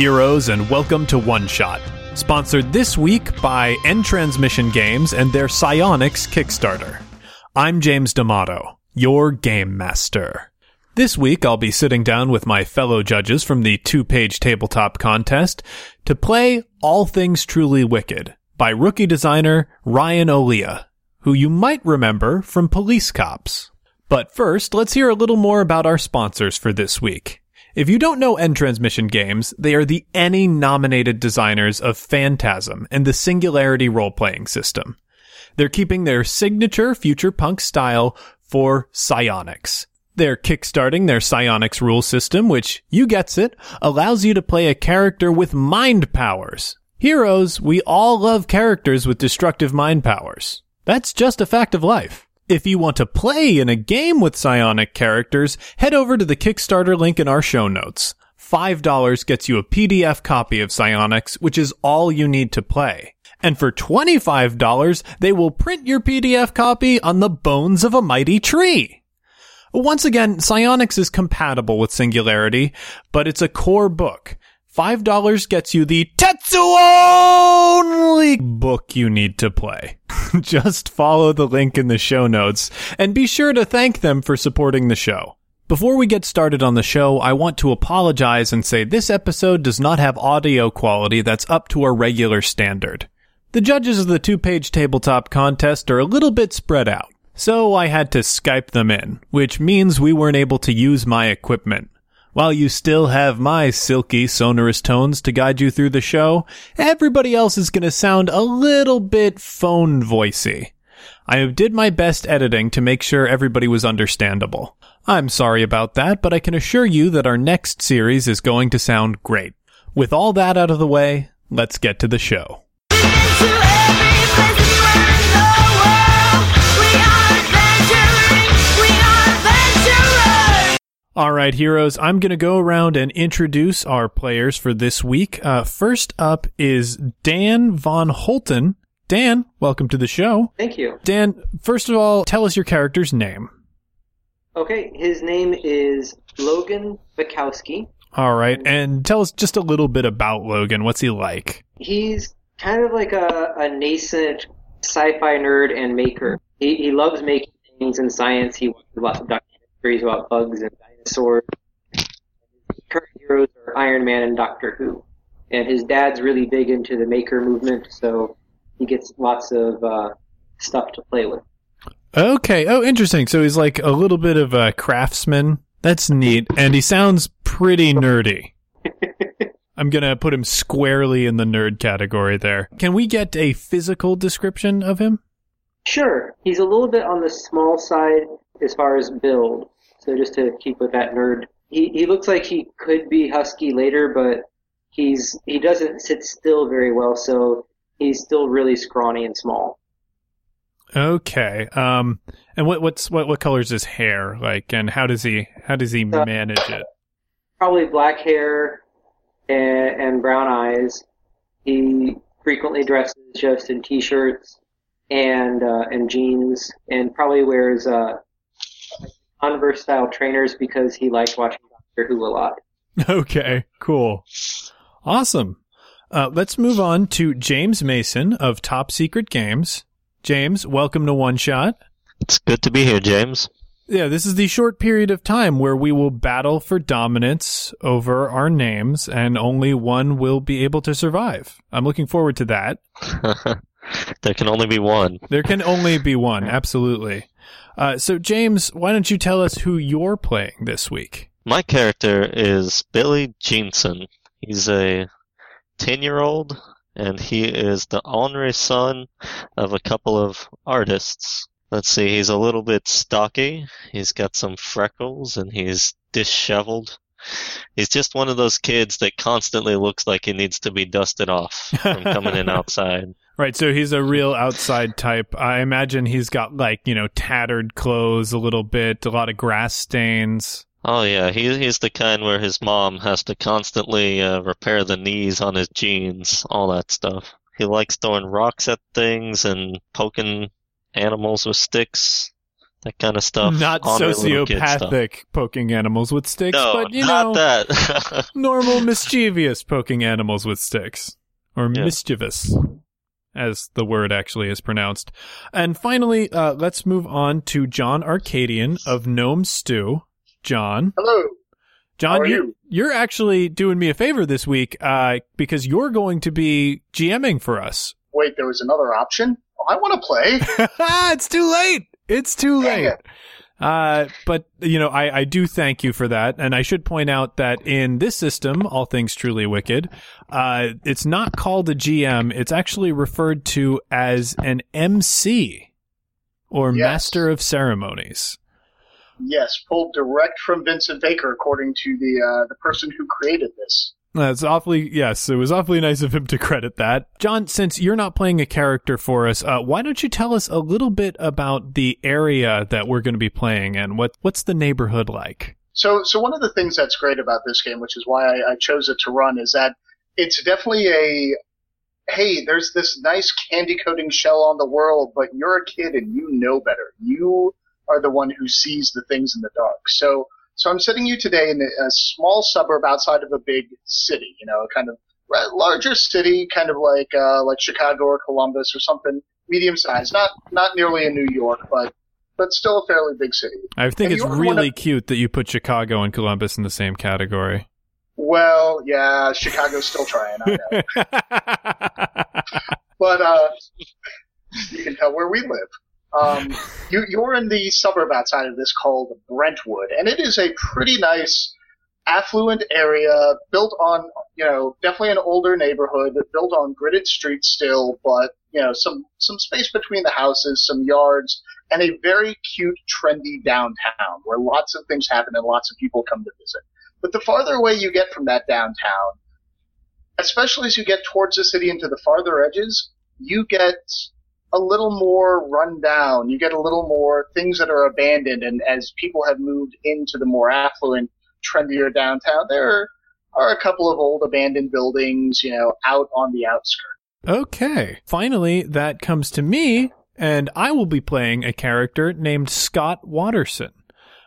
heroes, and welcome to One Shot, sponsored this week by N Transmission Games and their Psionics Kickstarter. I'm James D'Amato, your game master. This week, I'll be sitting down with my fellow judges from the two page tabletop contest to play All Things Truly Wicked by rookie designer Ryan Olea, who you might remember from Police Cops. But first, let's hear a little more about our sponsors for this week. If you don't know N Transmission Games, they are the ENnie nominated designers of Phantasm and the Singularity role playing system. They're keeping their signature future punk style for psionics. They're kickstarting their psionics rule system, which, you gets it, allows you to play a character with mind powers. Heroes, we all love characters with destructive mind powers. That's just a fact of life. If you want to play in a game with psionic characters, head over to the Kickstarter link in our show notes. $5 gets you a PDF copy of Psionics, which is all you need to play. And for $25, they will print your PDF copy on the bones of a mighty tree. Once again, Psionics is compatible with Singularity, but it's a core book. $5 gets you the Tetsuo only book you need to play. Just follow the link in the show notes and be sure to thank them for supporting the show. Before we get started on the show, I want to apologize and say this episode does not have audio quality that's up to our regular standard. The judges of the two page tabletop contest are a little bit spread out, so I had to Skype them in, which means we weren't able to use my equipment. While you still have my silky, sonorous tones to guide you through the show, everybody else is going to sound a little bit phone voicey. I did my best editing to make sure everybody was understandable. I'm sorry about that, but I can assure you that our next series is going to sound great. With all that out of the way, let's get to the show. All right, heroes, I'm going to go around and introduce our players for this week. Uh, first up is Dan Von Holten. Dan, welcome to the show. Thank you. Dan, first of all, tell us your character's name. Okay, his name is Logan Bukowski. All right, and tell us just a little bit about Logan. What's he like? He's kind of like a, a nascent sci-fi nerd and maker. He, he loves making things in science. He watches lots of documentaries about bugs and His current heroes are Iron Man and Doctor Who. And his dad's really big into the maker movement, so he gets lots of uh, stuff to play with. Okay. Oh, interesting. So he's like a little bit of a craftsman. That's neat. And he sounds pretty nerdy. I'm going to put him squarely in the nerd category there. Can we get a physical description of him? Sure. He's a little bit on the small side as far as build. So just to keep with that nerd, he, he looks like he could be husky later, but he's he doesn't sit still very well, so he's still really scrawny and small. Okay. Um and what what's what what color's his hair like and how does he how does he Uh, manage it? Probably black hair and, and brown eyes. He frequently dresses just in t-shirts and uh, and jeans, and probably wears uh, Converse style trainers because he liked watching Doctor Who a lot. Okay, cool. Awesome. Uh, let's move on to James Mason of Top Secret Games. James, welcome to One Shot. It's good to be here, James. Yeah, this is the short period of time where we will battle for dominance over our names, and only one will be able to survive. I'm looking forward to that. there can only be one. There can only be one, absolutely. Uh, so, James, why don't you tell us who you're playing this week? My character is Billy Jeanson. He's a 10 year old, and he is the honorary son of a couple of artists. Let's see, he's a little bit stocky, he's got some freckles, and he's disheveled. He's just one of those kids that constantly looks like he needs to be dusted off from coming in outside. Right, so he's a real outside type. I imagine he's got like, you know, tattered clothes a little bit, a lot of grass stains. Oh yeah, he he's the kind where his mom has to constantly uh, repair the knees on his jeans, all that stuff. He likes throwing rocks at things and poking animals with sticks. that kind of stuff. Not little stuff. sociopathic poking animals with sticks, No, but you not know, that. normal mischievous poking animals with sticks. Or Yeah. mischievous, as the word actually is pronounced. And finally, uh, let's move on to John Arcadian of Gnome Stew. John. Hello. John, you're, you? you're actually doing me a favor this week uh, because you're going to be GMing for us. Wait, there was another option? Oh, I want to play. it's too late. It's too Dang late. it. Uh, but you know, I, I do thank you for that, and I should point out that in this system, all things truly wicked, uh, it's not called a GM. It's actually referred to as an MC or Yes. Master of Ceremonies. Yes, pulled direct from Vincent Baker, according to the uh, the person who created this. That's awfully yes. It was awfully nice of him to credit that. John, since you're not playing a character for us, uh, why don't you tell us a little bit about the area that we're going to be playing and what what's the neighborhood like? So, so one of the things that's great about this game, which is why I, I chose it to run, is that it's definitely a hey, there's this nice candy coating shell on the world, but you're a kid and you know better. You are the one who sees the things in the dark. So, so I'm setting you today in a, small suburb outside of a big city, you know, a kind of larger city, kind of like uh, like Chicago or Columbus or something medium sized. Not not nearly in New York, but but still a fairly big city. I think And it's you are one really of- cute that you put Chicago and Columbus in the same category. Well, yeah, Chicago's still trying. I know. but uh, you can tell where we live. Um, you, you're in the suburb outside of this called Brentwood, and it is a pretty nice, affluent area built on, you know, definitely an older neighborhood, built on gridded streets still, but you know, some some space between the houses, some yards, and a very cute, trendy downtown where lots of things happen and lots of people come to visit. But the farther away you get from that downtown, especially as you get towards the city into the farther edges, you get a little more run down. You get a little more things that are abandoned. And as people have moved into the more affluent, trendier downtown, there are a couple of old abandoned buildings, you know, out on the outskirts. okay. Finally, that comes to me, and I will be playing a character named Scott Watterson.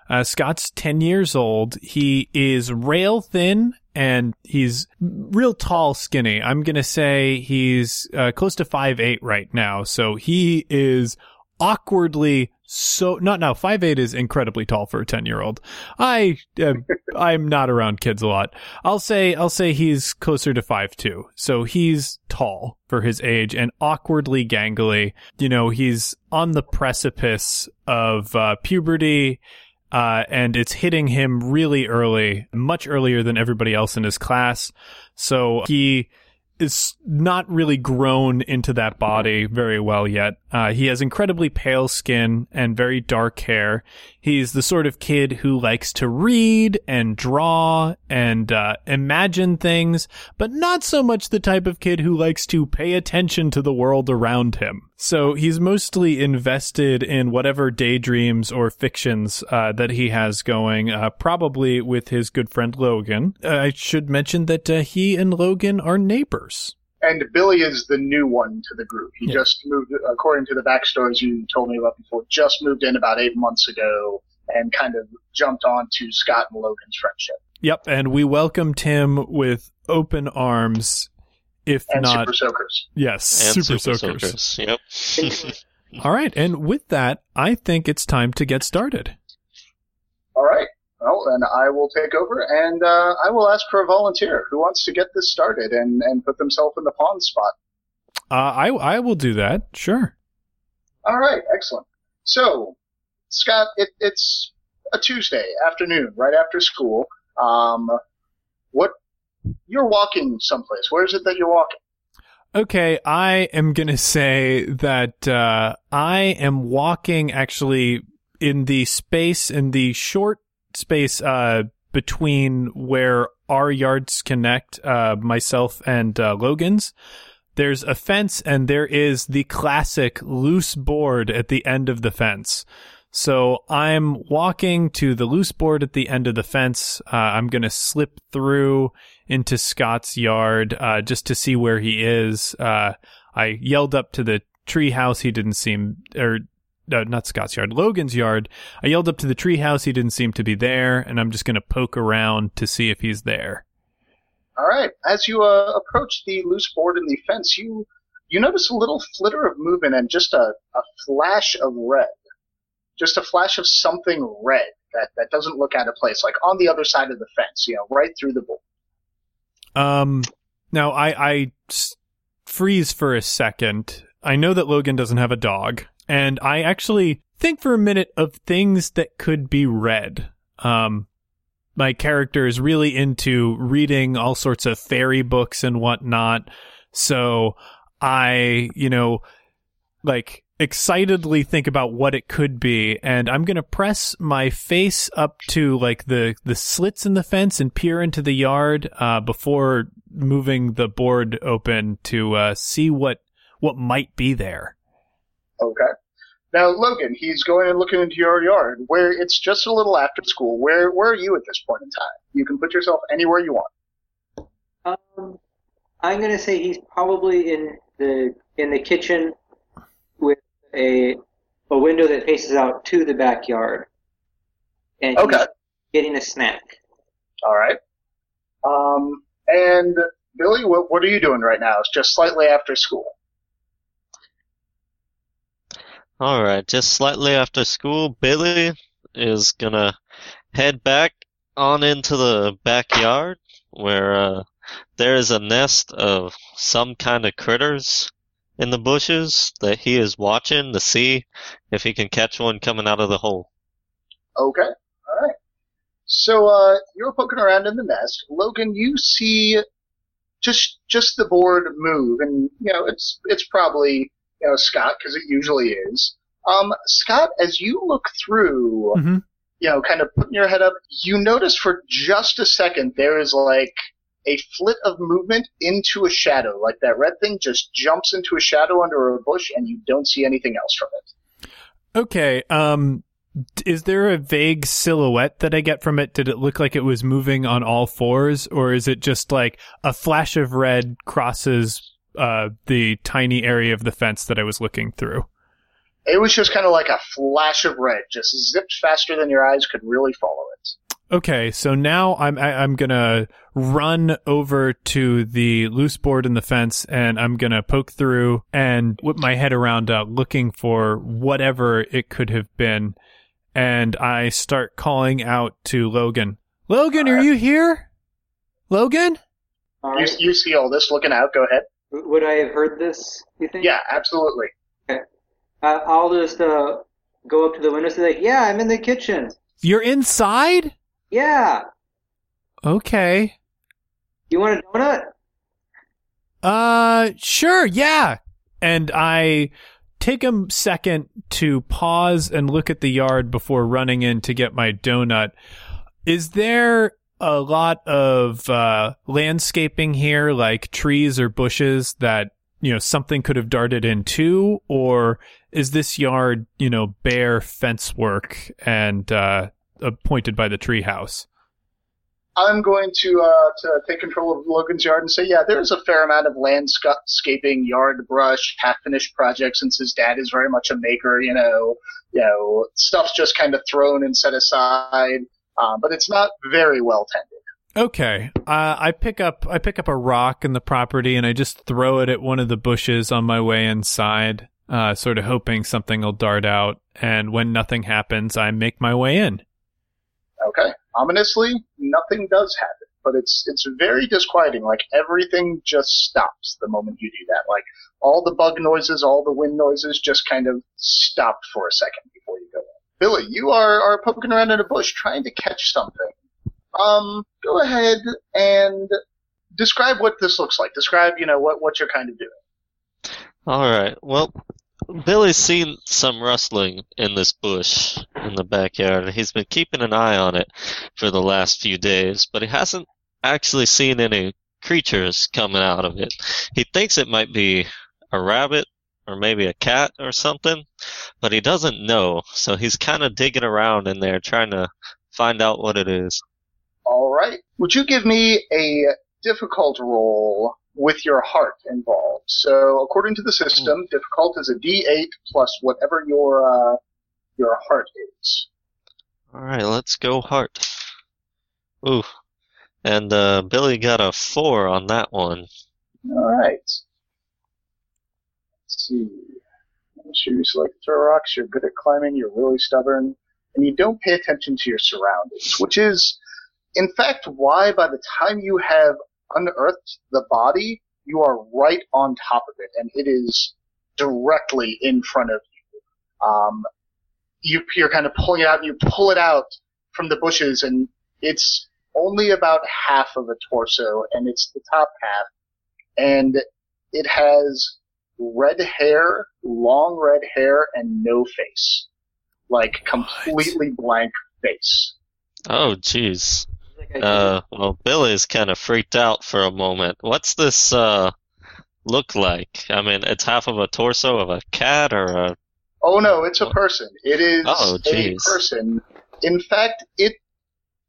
Uh, Scott's 10 years old. He is rail thin and he's real tall, skinny. I'm going to say he's uh, close to five eight right now. So he is awkwardly so not now 5'8 is incredibly tall for a 10 year old i uh, i'm not around kids a lot. I'll say i'll say he's closer to 5'2 so he's tall for his age and awkwardly gangly. You know he's on the precipice of uh, puberty uh, and it's hitting him really early, much earlier than everybody else in his class. So he is not really grown into that body very well yet. Uh, he has incredibly pale skin and very dark hair. He's the sort of kid who likes to read and draw and uh, imagine things, but not so much the type of kid who likes to pay attention to the world around him. So he's mostly invested in whatever daydreams or fictions uh, that he has going, uh, probably with his good friend Logan. I should mention that uh, he and Logan are neighbors. And Billy is the new one to the group. He Yeah. just moved, according to the backstories you told me about before, just moved in about eight months ago and kind of jumped on to Scott and Logan's friendship. Yep, and we welcomed him with open arms, if And not Super Soakers. yes, and super, Super soakers. Soakers. Yep. All right, and with that, I think it's time to get started. All right. Well, then I will take over and uh, I will ask for a volunteer who wants to get this started and, and put themselves in the pawn spot. Uh, I I will do that. Sure. All right, excellent. So, Scott, it, it's a Tuesday afternoon, right after school. Um, what? You're walking someplace. Where is it that you're walking? Okay, I am going to say that uh, I am walking actually in the space, in the short space uh, between where our yards connect, uh, myself and uh, Logan's. There's a fence, and there is the classic loose board at the end of the fence. So I'm walking to the loose board at the end of the fence. Uh, I'm going to slip through into Scott's yard uh, just to see where he is. Uh, I yelled up to the tree house. He didn't seem, or no, not Scott's yard, Logan's yard. I yelled up to the treehouse. He didn't seem to be there, and I'm just going to poke around to see if he's there. All right. As you uh, approach the loose board in the fence, you you notice a little flitter of movement and just a, a flash of red. Just a flash of something red that, that doesn't look out of place, like on the other side of the fence, you know, right through the board. Um, now I I freeze for a second. I know that Logan doesn't have a dog, and I actually think for a minute of things that could be red. Um, my character is really into reading all sorts of fairy books and whatnot. So I, you know, like excitedly think about what it could be and I'm going to press my face up to like the the slits in the fence and peer into the yard uh before moving the board open to uh see what what might be there. Okay. Now, Logan, he's going and looking into your yard where it's just a little after school. Where where are you at this point in time? You can put yourself anywhere you want. Um, I'm gonna say he's probably in the in the kitchen with a a window that faces out to the backyard, and he's Okay. getting a snack. All right. Um, and Billy, what what are you doing right now? It's just slightly after school. Alright, just slightly after school, Billy is gonna head back on into the backyard where uh, there is a nest of some kind of critters in the bushes that he is watching to see if he can catch one coming out of the hole. Okay. All right. So uh, you're poking around in the nest, Logan. You see just just the board move, and you know it's it's probably know Scott because it usually is. Um, Scott, as you look through, Mm-hmm. you know, kind of putting your head up, you notice for just a second there is like a flit of movement into a shadow, like that red thing just jumps into a shadow under a bush, and you don't see anything else from it. Okay. Um, is there a vague silhouette that I get from it? Did it look like it was moving on all fours, or is it just like a flash of red crosses uh, the tiny area of the fence that I was looking through? It was just kind of like a flash of red, just zipped faster than your eyes could really follow it. Okay, so now I'm I, I'm gonna run over to the loose board in the fence, and I'm gonna poke through and whip my head around, uh, looking for whatever it could have been, and I start calling out to Logan. Logan, are you here? Logan? You, you see all this looking out, go ahead. Would I have heard this? You think? Yeah, absolutely. Uh, I'll just uh, go up to the window and say, like, "Yeah, I'm in the kitchen." You're inside? Yeah. Okay. You want a donut? Uh, sure, yeah. And I take a second to pause and look at the yard before running in to get my donut. Is there a lot of uh, landscaping here, like trees or bushes that you know something could have darted into, or is this yard you know bare fence work and uh, appointed by the treehouse? I'm going to uh, to take control of Logan's yard and say, yeah, there's a fair amount of landscaping, yard brush, half finished projects since his dad is very much a maker. You know, you know, stuff's just kind of thrown and set aside, um, but it's not very well tended. Okay. Uh, I pick up I pick up a rock in the property and I just throw it at one of the bushes on my way inside, uh, sort of hoping something will dart out. And when nothing happens, I make my way in. Okay. Ominously, nothing does happen, but it's it's very disquieting. Like everything just stops the moment you do that. Like all the bug noises, all the wind noises just kind of stop for a second before you go in. Billy, you are are poking around in a bush trying to catch something. Um, go ahead and describe what this looks like. Describe, you know, what what you're kind of doing. Alright, well, Billy's seen some rustling in this bush in the backyard, and he's been keeping an eye on it for the last few days, but he hasn't actually seen any creatures coming out of it. He thinks it might be a rabbit or maybe a cat or something, but he doesn't know, so he's kind of digging around in there trying to find out what it is. All right. Would you give me a difficult roll with your heart involved. So according to the system, difficult is a D8 plus whatever your uh, your heart is. All right, let's go heart. Ooh, and uh, Billy got a four on that one. All right. See. You select throw rocks. You're good at climbing. You're really stubborn, and you don't pay attention to your surroundings, which is, in fact, why by the time you have unearthed the body, you are right on top of it, and it is directly in front of you. Um, you you're kind of pulling it out, and you pull it out from the bushes, and it's only about half of a torso, and it's the top half, and it has red hair, long red hair, and no face, like completely blank face. Oh, jeez. Like I Uh, well, Billy's kind of freaked out for a moment. What's this uh look like? I mean, it's half of a torso of a cat or a. Oh no, it's a person. It is Oh, a jeez. person. In fact, it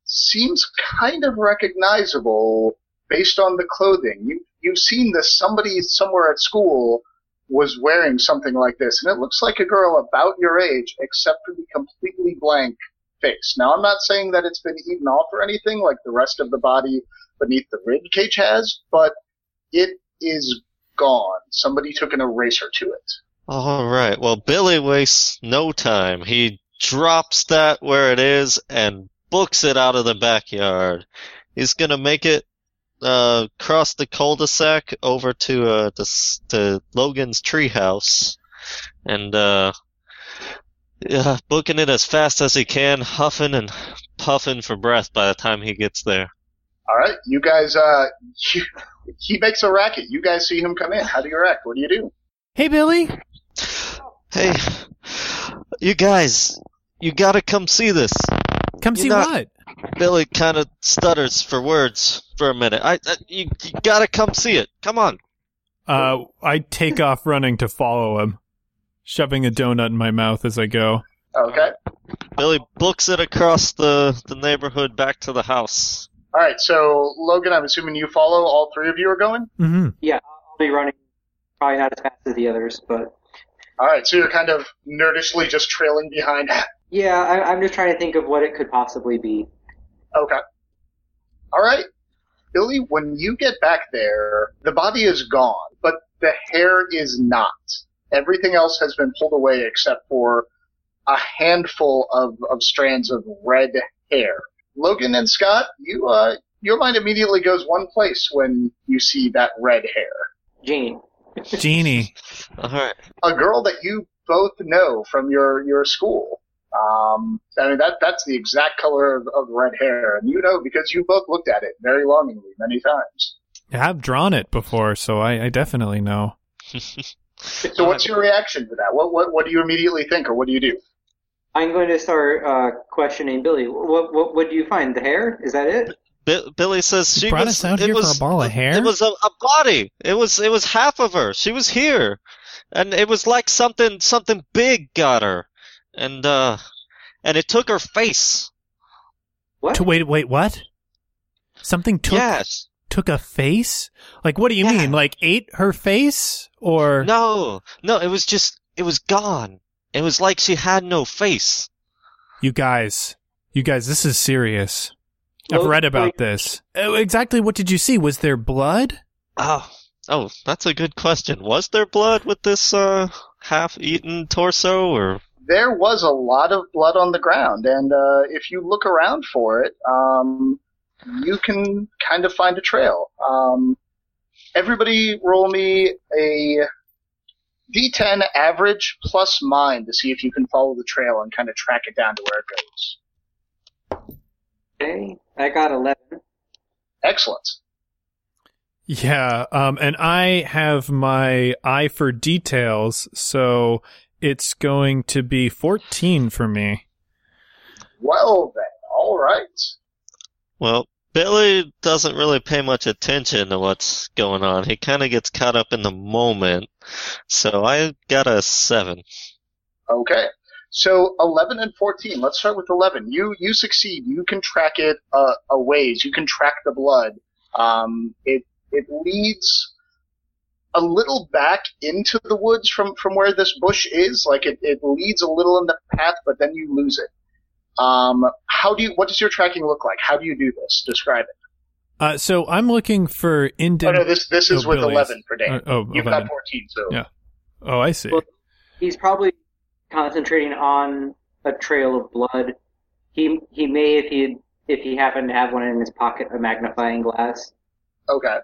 seems kind of recognizable based on the clothing. You you've seen this. Somebody somewhere at school was wearing something like this, and it looks like a girl about your age, except for the completely blank face. Now, I'm not saying that it's been eaten off or anything like the rest of the body beneath the rib cage has, but it is gone. Somebody took an eraser to it. All right. Well, Billy wastes no time. He drops that where it is and books it out of the backyard. He's gonna make it uh, cross the cul-de-sac over to uh, the, to Logan's treehouse, and uh, yeah, booking it as fast as he can, huffing and puffing for breath by the time he gets there. All right, you guys. Uh, you, he makes a racket. You guys see him come in. How do you react? What do you do? Hey, Billy. Hey, you guys, you gotta come see this. Come You're see not- what? Billy kind of stutters for words for a minute. I, I you, you gotta come see it. Come on. Uh, I take off running to follow him, shoving a donut in my mouth as I go. Okay. Billy books it across the, the neighborhood back to the house. All right. So Logan, I'm assuming you follow. All three of you are going. Mm-hmm. Yeah, I'll be running probably not as fast as the others, but All right. So you're kind of nerdishly just trailing behind. yeah, I, I'm just trying to think of what it could possibly be. Okay. All right. Billy, when you get back there, the body is gone, but the hair is not. Everything else has been pulled away except for a handful of, of strands of red hair. Logan and Scott, you uh, your mind immediately goes one place when you see that red hair. Jean. Genie. All right. A girl that you both know from your your school. Um, I mean that that's the exact color of, of red hair, and you know because you both looked at it very longingly many times. I've drawn it before, so I, I definitely know. So what's your reaction to that? What what what do you immediately think, or what do you do? I'm going to start uh, questioning Billy. What, what what do you find? The hair? Is that it? Bi- Billy says she brought was. us out it here for was, a ball of hair? It was a, a body. It was it was half of her. She was here, and it was like something something big got her, and uh, and it took her face. What? To wait, wait, what? Something took yes. took a face? Like, what do you Yeah. mean? Like, ate her face? Or No, no. It was just it was gone. It was like she had no face. you guys, you guys, this is serious. I've Well, read about like- this. Uh, Exactly what did you see? Was there blood? Oh, oh, that's a good question. Was there blood with this uh half-eaten torso, or There was a lot of blood on the ground, and uh, if you look around for it, um, you can kind of find a trail. Um, everybody, roll me a D10 average plus mine to see if you can follow the trail and kind of track it down to where it goes. Okay, I got 11. Excellent. Yeah, um, and I have my eye for details, so it's going to be 14 for me. Well then, all right. well, Billy doesn't really pay much attention to what's going on. He kind of gets caught up in the moment. So I got a seven. Okay. So 11 and 14. Let's start with 11. You you succeed. You can track it uh, a ways. You can track the blood. Um, it it leads a little back into the woods from from where this bush is. Like it, it leads a little in the path, but then you lose it. Um, how do you? What does your tracking look like? How do you do this? Describe it. Uh, so I'm looking for Oh no, this this is Oh, with Billy's. eleven for Dan. Uh, oh, You've 11. got fourteen, so Yeah. Oh, I see. Well- He's probably concentrating on a trail of blood. He he may if he if he happened to have one in his pocket, a magnifying glass, okay,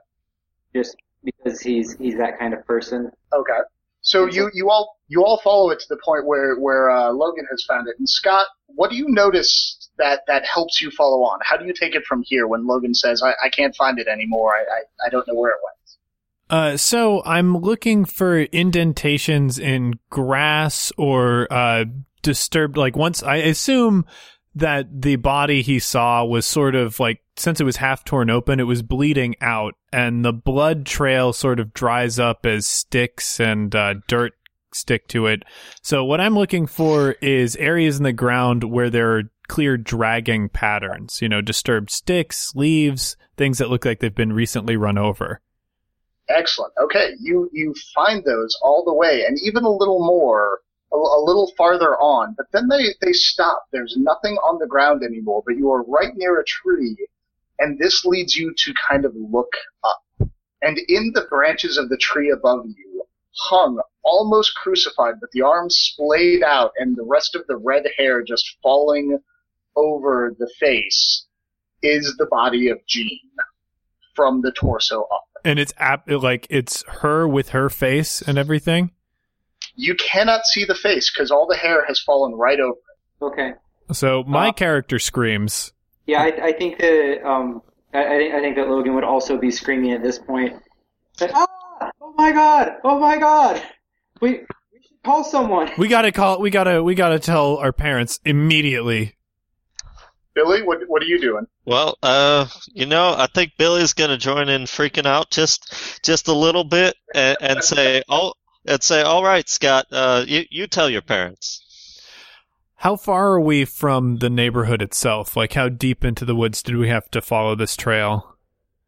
just because he's he's that kind of person. okay. So you you all you all follow it to the point where where uh, Logan has found it. And Scott, what do you notice that that helps you follow on? How do you take it from here when Logan says, "I, I can't find it anymore. I, I I don't know where it went." Uh, so I'm looking for indentations in grass or uh, disturbed. Like once I assume that the body he saw was sort of like since it was half torn open, it was bleeding out, and the blood trail sort of dries up as sticks and uh, dirt stick to it. So what I'm looking for is areas in the ground where there are clear dragging patterns. You know, disturbed sticks, leaves, things that look like they've been recently run over. Excellent. Okay, you you find those all the way, and even a little more, a, a little farther on. But then they they stop. There's nothing on the ground anymore. But you are right near a tree, and this leads you to kind of look up. And in the branches of the tree above you, hung almost crucified, but the arms splayed out, and the rest of the red hair just falling over the face, is the body of Jean from the torso up. and it's ap- like it's her with her face and everything. You cannot see the face because all the hair has fallen right over. it. Okay. So my Uh, character screams. Yeah, I, I think that um, I, I think I think that Logan would also be screaming at this point. That, ah! Oh my god! Oh my god! We we should call someone. We gotta call. We gotta. We gotta tell our parents immediately. Billy, what what are you doing? Well, uh, you know, I think Billy's gonna join in, freaking out just just a little bit, and, and say, "Oh," and say, "All right, Scott, uh, you you tell your parents." How far are we from the neighborhood itself? Like, how deep into the woods did we have to follow this trail?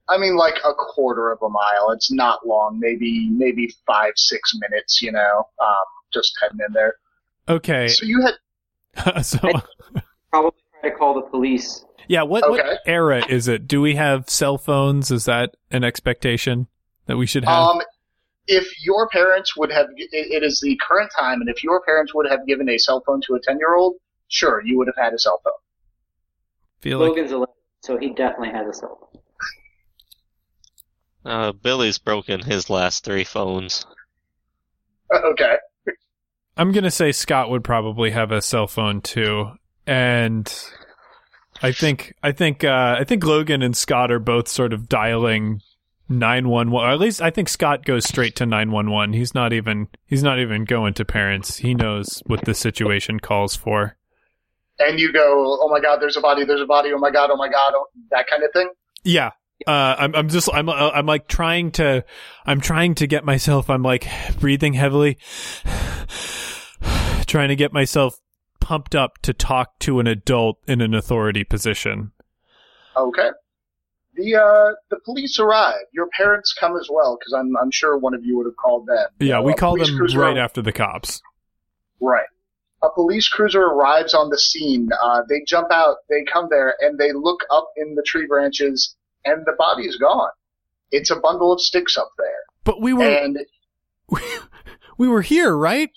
I mean, like a quarter of a mile. It's not long. Maybe maybe five six minutes. You know, um, just heading in there. Okay. So you had so Probably try to call the police. yeah, what, what era is it? Do we have cell phones? Is that an expectation that we should have? um, if your parents would have, it, it is the current time, and if your parents would have given a cell phone to a ten year old, sure, you would have had a cell phone. feel like Logan's 11, so he definitely has a cell phone. Uh, Billy's broken his last three phones. okay. I'm gonna say Scott would probably have a cell phone too, and I think I think uh, I think Logan and Scott are both sort of dialing nine one one. At least I think Scott goes straight to nine one one. He's not even he's not even going to parents. He knows what the situation calls for. And you go, oh my god, there's a body, there's a body, oh my god, oh my god, oh, that kind of thing. Yeah. Uh, I'm, I'm just, I'm, uh, I'm like trying to, I'm trying to get myself, I'm like breathing heavily, trying to get myself pumped up to talk to an adult in an authority position. Okay. The uh, the police arrive. Your parents come as well, because I'm I'm sure one of you would have called them. Yeah, we A call them right after the cops. Right. A police cruiser arrives on the scene. Uh, they jump out. They come there and they look up in the tree branches, and the body is gone. It's a bundle of sticks up there, But we were, and we were here, right?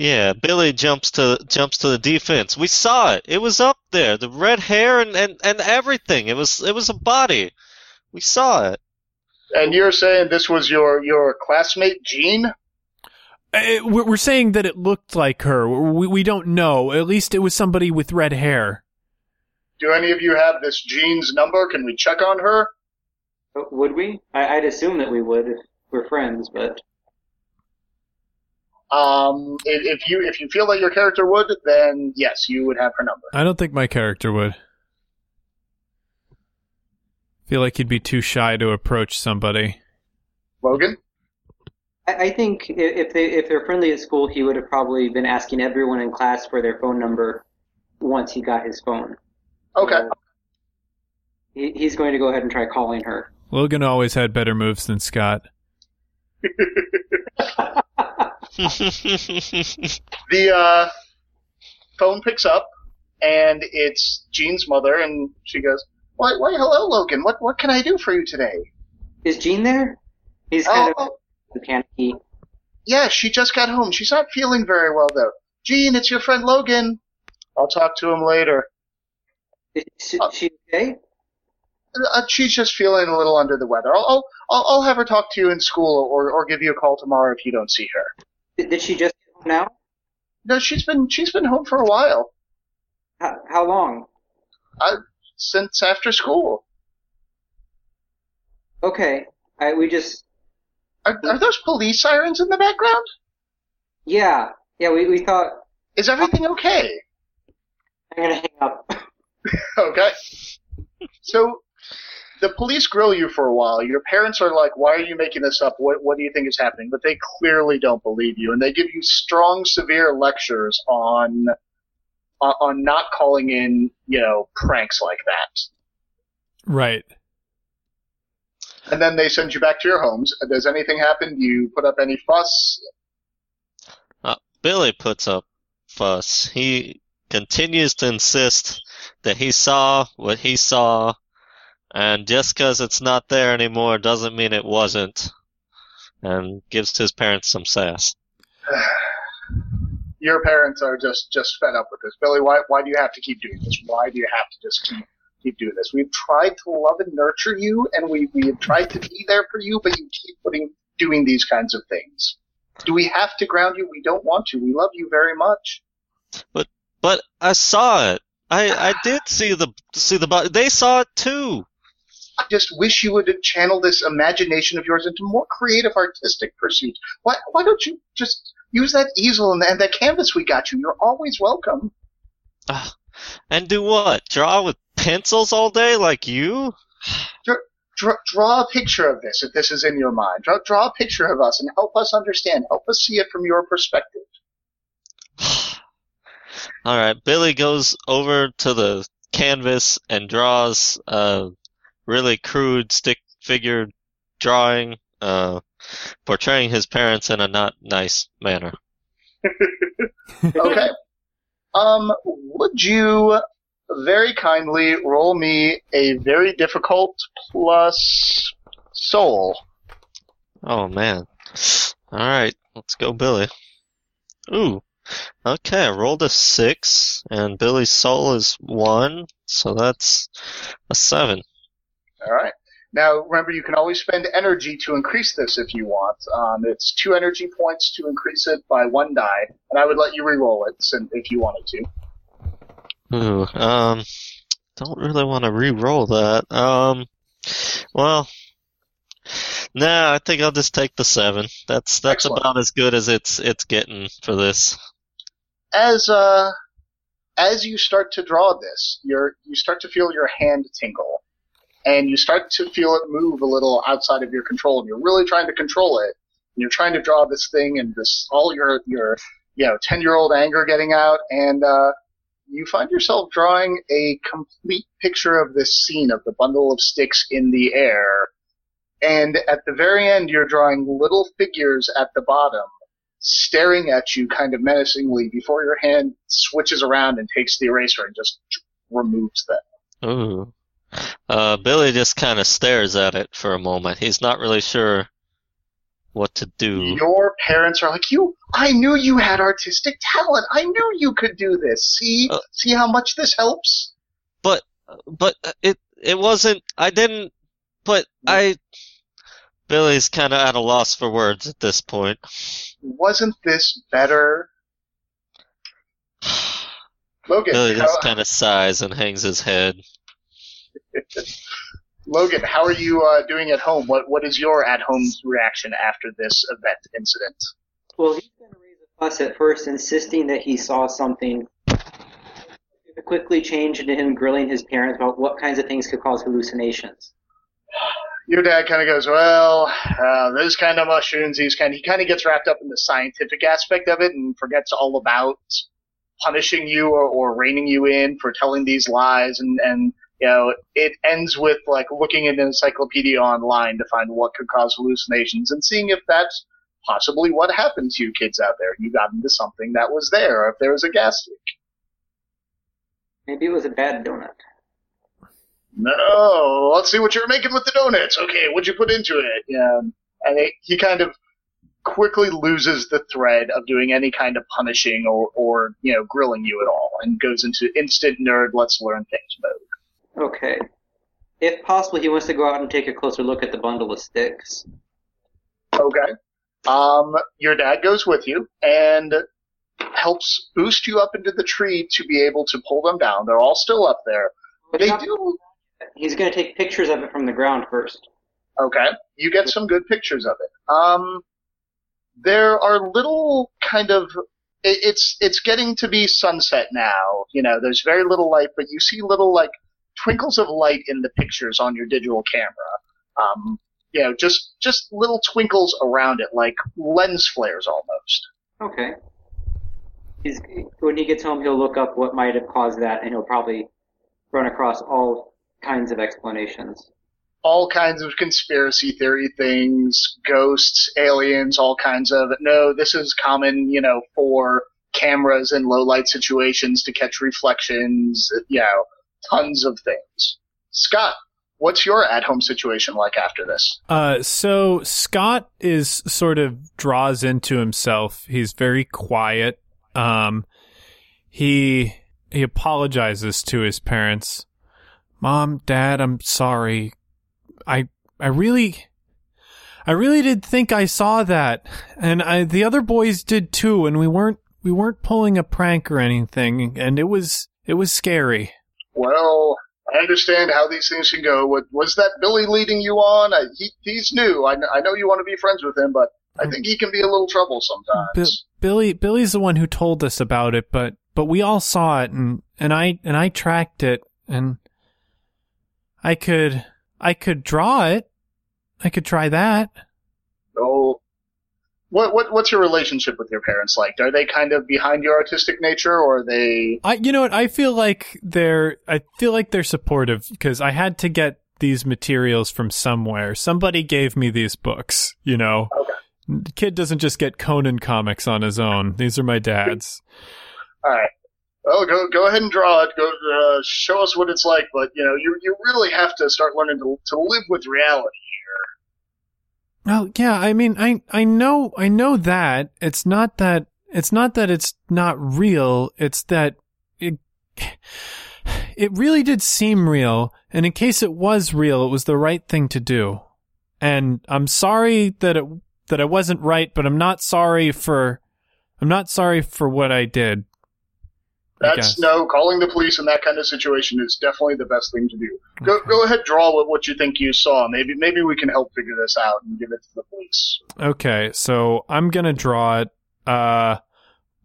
Yeah, Billy jumps to jumps to the defense. We saw it. It was up there. The red hair and, and, and everything. It was it was a body. We saw it. and you're saying this was your your classmate Jean? Uh, We're we're saying that it looked like her. We, we don't know. At least it was somebody with red hair. Do any of you have this Jean's number? Can we check on her? Would we? I, I'd assume that we would if we're friends, but Um, if, if you if you feel that your character would, then yes, you would have her number. I don't think my character would. Feel like he'd be too shy to approach somebody. Logan. I, I think if they if they're friendly at school, he would have probably been asking everyone in class for their phone number once he got his phone. Okay. So he, he's going to go ahead and try calling her. Logan always had better moves than Scott. The uh, phone picks up, and it's Jean's mother, and she goes, "Why, why, hello, Logan. What, what can I do for you today?" Is Jean there? He's kind Oh, of oh, panicky. yeah, she just got home. She's not feeling very well, though. Jean, it's your friend Logan. I'll talk to him later. Is she, Oh. she okay? Uh, she's just feeling a little under the weather. I'll, I'll, I'll I'll have her talk to you in school, or, or give you a call tomorrow if you don't see her. Did, did she just get home now? No, she's been she's been home for a while. How, how long? since after school. Okay. I, we just, Are, are those police sirens in the background? yeah. Yeah, we, we thought, Is everything okay? I'm gonna hang up. Okay. So, the police grill you for a while. Your parents are like, "Why are you making this up? What What do you think is happening?" But they clearly don't believe you, and they give you strong, severe lectures on on, on not calling in, you know, pranks like that. Right. And then they send you back to your homes. Does anything happen? Do you put up any fuss? Uh, Billy puts up fuss. He continues to insist that he saw what he saw, and just 'cause it's not there anymore doesn't mean it wasn't, and gives his parents some sass. your parents are just just fed up with this. Billy, why why do you have to keep doing this? Why do you have to just keep keep doing this? We've tried to love and nurture you, and we we have tried to be there for you, but you keep putting doing these kinds of things. Do we have to ground you? We don't want to. We love you very much. But I saw it. I I did see the see the body. They saw it too. I just wish you would channel this imagination of yours into more creative artistic pursuits. Why why don't you just use that easel and, and that canvas we got you? You're always welcome. Ah, And do what? Draw with pencils all day like you? draw, draw a picture of this if this is in your mind. Draw, draw a picture of us and help us understand. Help us see it from your perspective. All right, Billy goes over to the canvas and draws a really crude stick figure drawing, uh, portraying his parents in a not nice manner. Okay. um, would you very kindly roll me a very difficult plus soul? Oh man. All right, let's go, Billy. Ooh. Okay, I rolled a six, and Billy's soul is one, so that's a seven. All right. Now, remember, you can always spend energy to increase this if you want. Um, it's two energy points to increase it by one die, and I would let you re-roll it if you wanted to. Ooh, um, don't really want to re-roll that. Um, well, nah, I think I'll just take the seven. That's that's Excellent. about as good as it's it's getting for this. as uh as you start to draw this, you're you start to feel your hand tingle, and you start to feel it move a little outside of your control, and you're really trying to control it. And you're trying to draw this thing, and this all your your you know ten year old anger getting out, and uh, you find yourself drawing a complete picture of this scene of the bundle of sticks in the air. And at the very end, you're drawing little figures at the bottom staring at you kind of menacingly before your hand switches around and takes the eraser and just removes them. Ooh. Uh, Billy just kind of stares at it for a moment. He's not really sure what to do. Your parents are like, "You, I knew you had artistic talent. I knew you could do this. See, Uh. see how much this helps." But but it it wasn't. I didn't. But I. Billy's kind of at a loss for words at this point. Wasn't this better, Logan? Billy just kind of sighs and hangs his head. Logan, how are you uh, doing at home? What What is your at home reaction after this event incident? Well, he's going to raise a fuss at first, insisting that he saw something. It quickly changed into him grilling his parents about what kinds of things could cause hallucinations. your dad kind of goes, well, uh, those kind of mushrooms, these kind. He kind of gets wrapped up in the scientific aspect of it and forgets all about punishing you or, or reining you in for telling these lies. And and you know, it ends with like looking at an encyclopedia online to find what could cause hallucinations and seeing if that's possibly what happened to you kids out there. You got into something that was there. Or if there was a gas leak. Maybe it was a bad donut. No, let's see what you're making with the donuts. Okay, what'd you put into it? Yeah, and it, he kind of quickly loses the thread of doing any kind of punishing or, or you know grilling you at all, and goes into instant nerd let's learn things mode. Okay. If possible, he wants to go out and take a closer look at the bundle of sticks. Okay. Um, your dad goes with you and helps boost you up into the tree to be able to pull them down. They're all still up there. They do. He's going to take pictures of it from the ground first. Okay. You get some good pictures of it. Um, there are little kind of it, it's it's getting to be sunset now. You know, there's very little light, but you see little like twinkles of light in the pictures on your digital camera. Um, you know, just just little twinkles around it, like lens flares almost. Okay. He's, when he gets home, he'll look up what might have caused that, and he'll probably run across all kinds of explanations. All kinds of conspiracy theory things, ghosts, aliens, all kinds of. No, this is common, you know, for cameras in low light situations to catch reflections. You know, tons of things. Scott, what's your at home situation like after this? Uh, so Scott is sort of draws into himself. He's very quiet. Um, he he apologizes to his parents. Mom, Dad, I'm sorry. I I really I really did think I saw that, and I the other boys did too, and we weren't we weren't pulling a prank or anything, and it was it was scary. Well, I understand how these things can go. What, was that Billy leading you on? I, he, he's new. I, I know you want to be friends with him, but I hmm. think he can be a little trouble sometimes. Bi- Billy Billy's the one who told us about it, but but we all saw it and and I and I tracked it and I could I could draw it. I could try that. Oh, what what what's your relationship with your parents like? Are they kind of behind your artistic nature, or are they? I you know what I feel like they're I feel like they're supportive because I had to get these materials from somewhere. Somebody gave me these books. You know, Okay. the kid doesn't just get Conan comics on his own. These are my dad's. All right. Well, go go ahead and draw it. Go uh, show us what it's like. But you know, you you really have to start learning to to live with reality. Well, yeah, I mean, I I know I know that it's not that it's not that it's not real. It's that it it really did seem real, and in case it was real, it was the right thing to do. And I'm sorry that it that I wasn't right, but I'm not sorry for I'm not sorry for what I did. That's no calling the police in that kind of situation is definitely the best thing to do. Go Okay. go ahead, draw what, what you think you saw. Maybe maybe we can help figure this out and give it to the police. Okay, so I'm gonna draw it. Uh,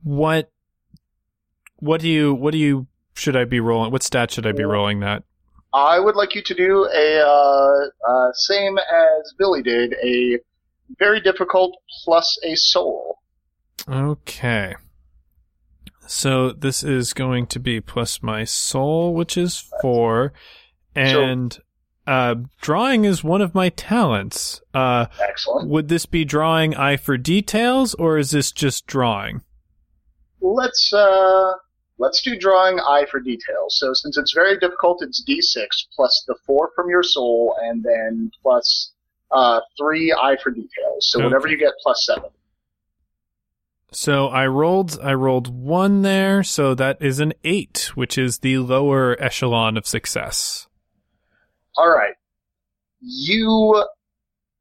what, what do you, what do you, should I be rolling? What stat should I be rolling that? I would like you to do a uh, uh, same as Billy did, a very difficult plus a soul. Okay. So this is going to be plus my soul, which is four, and uh, drawing is one of my talents. Uh, Excellent. would this be drawing eye for details, or is this just drawing? Let's uh, let's do drawing eye for details. So since it's very difficult, it's d6 plus the four from your soul, and then plus uh, three eye for details. So whatever Okay. you get, plus seven. So I rolled I rolled one there, so that is an eight, which is the lower echelon of success. All right. You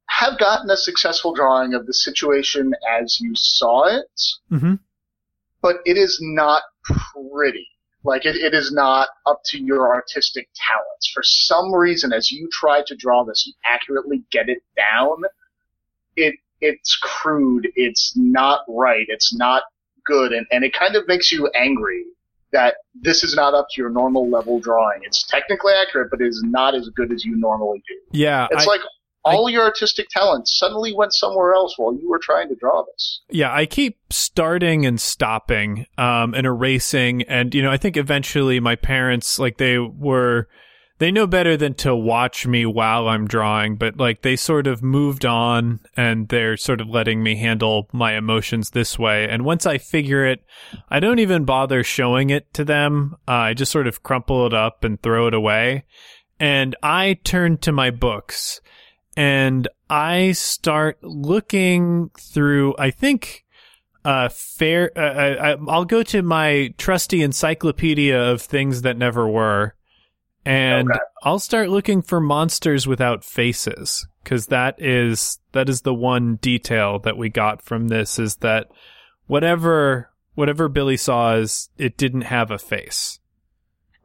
have gotten a successful drawing of the situation as you saw it, Mm-hmm. but it is not pretty. Like it, it is not up to your artistic talents. For some reason, as you try to draw this and accurately get it down, it it's crude. It's not right. It's not good, and, and it kind of makes you angry that this is not up to your normal level drawing. It's technically accurate, but it is not as good as you normally do. Yeah, It's I, like all your artistic talents suddenly went somewhere else while you were trying to draw this. yeah, I keep starting and stopping, um, and erasing, and you know, I think eventually my parents, like they were, they know better than to watch me while I'm drawing, but like they sort of moved on and they're sort of letting me handle my emotions this way. And once I figure it, I don't even bother showing it to them. Uh, I just sort of crumple it up and throw it away. And I turn to my books and I start looking through, I think, uh, fair, uh, I, I'll go to my trusty encyclopedia of things that never were and Okay. I'll start looking for monsters without faces because that is that is the one detail that we got from this is that whatever whatever Billy saw is it didn't have a face.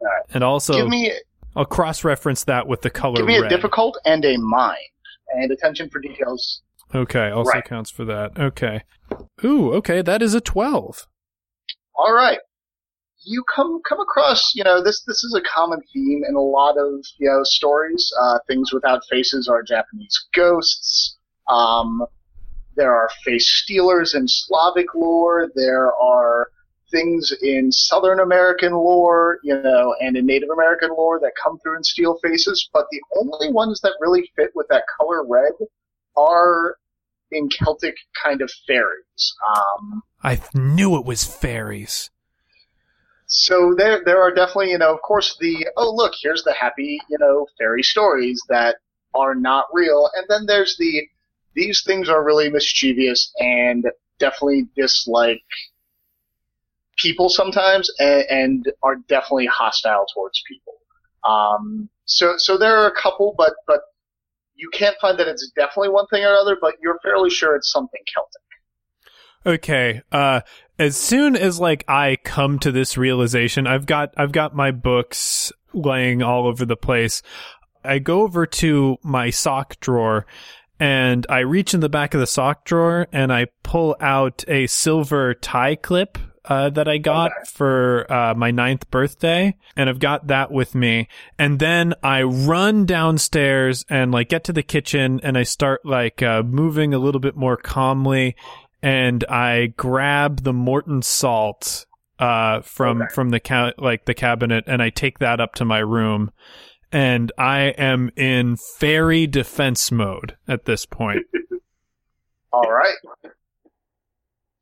Alright. And also, give me I'll cross reference that with the color give me red. a difficult and a mind, and attention for details. okay, also Right. counts for that. Okay. Ooh, okay, that is a twelve. All right. You come come across, you know, this this is a common theme in a lot of you know stories. Uh, things without faces are Japanese ghosts. Um, there are face stealers in Slavic lore. There are things in Southern American lore, you know, and in Native American lore that come through and steal faces. But the only ones that really fit with that color red are in Celtic kind of fairies. Um, I knew it was fairies. So there, there are definitely, you know, of course, the oh look, here's the happy, you know, fairy stories that are not real, and then there's the these things are really mischievous and definitely dislike people sometimes, and, and are definitely hostile towards people. Um, so, so there are a couple, but but you can't find that it's definitely one thing or another, but you're fairly sure it's something Celtic. Okay. Uh as soon as like I come to this realization, I've got I've got my books laying all over the place. I go over to my sock drawer and I reach in the back of the sock drawer and I pull out a silver tie clip uh, that I got Okay. for uh, my ninth birthday, and I've got that with me. And then I run downstairs and like get to the kitchen, and I start like uh, moving a little bit more calmly, and I grab the Morton salt uh, from Okay. from the ca- like the cabinet, and I take that up to my room. And I am in fairy defense mode at this point. All right.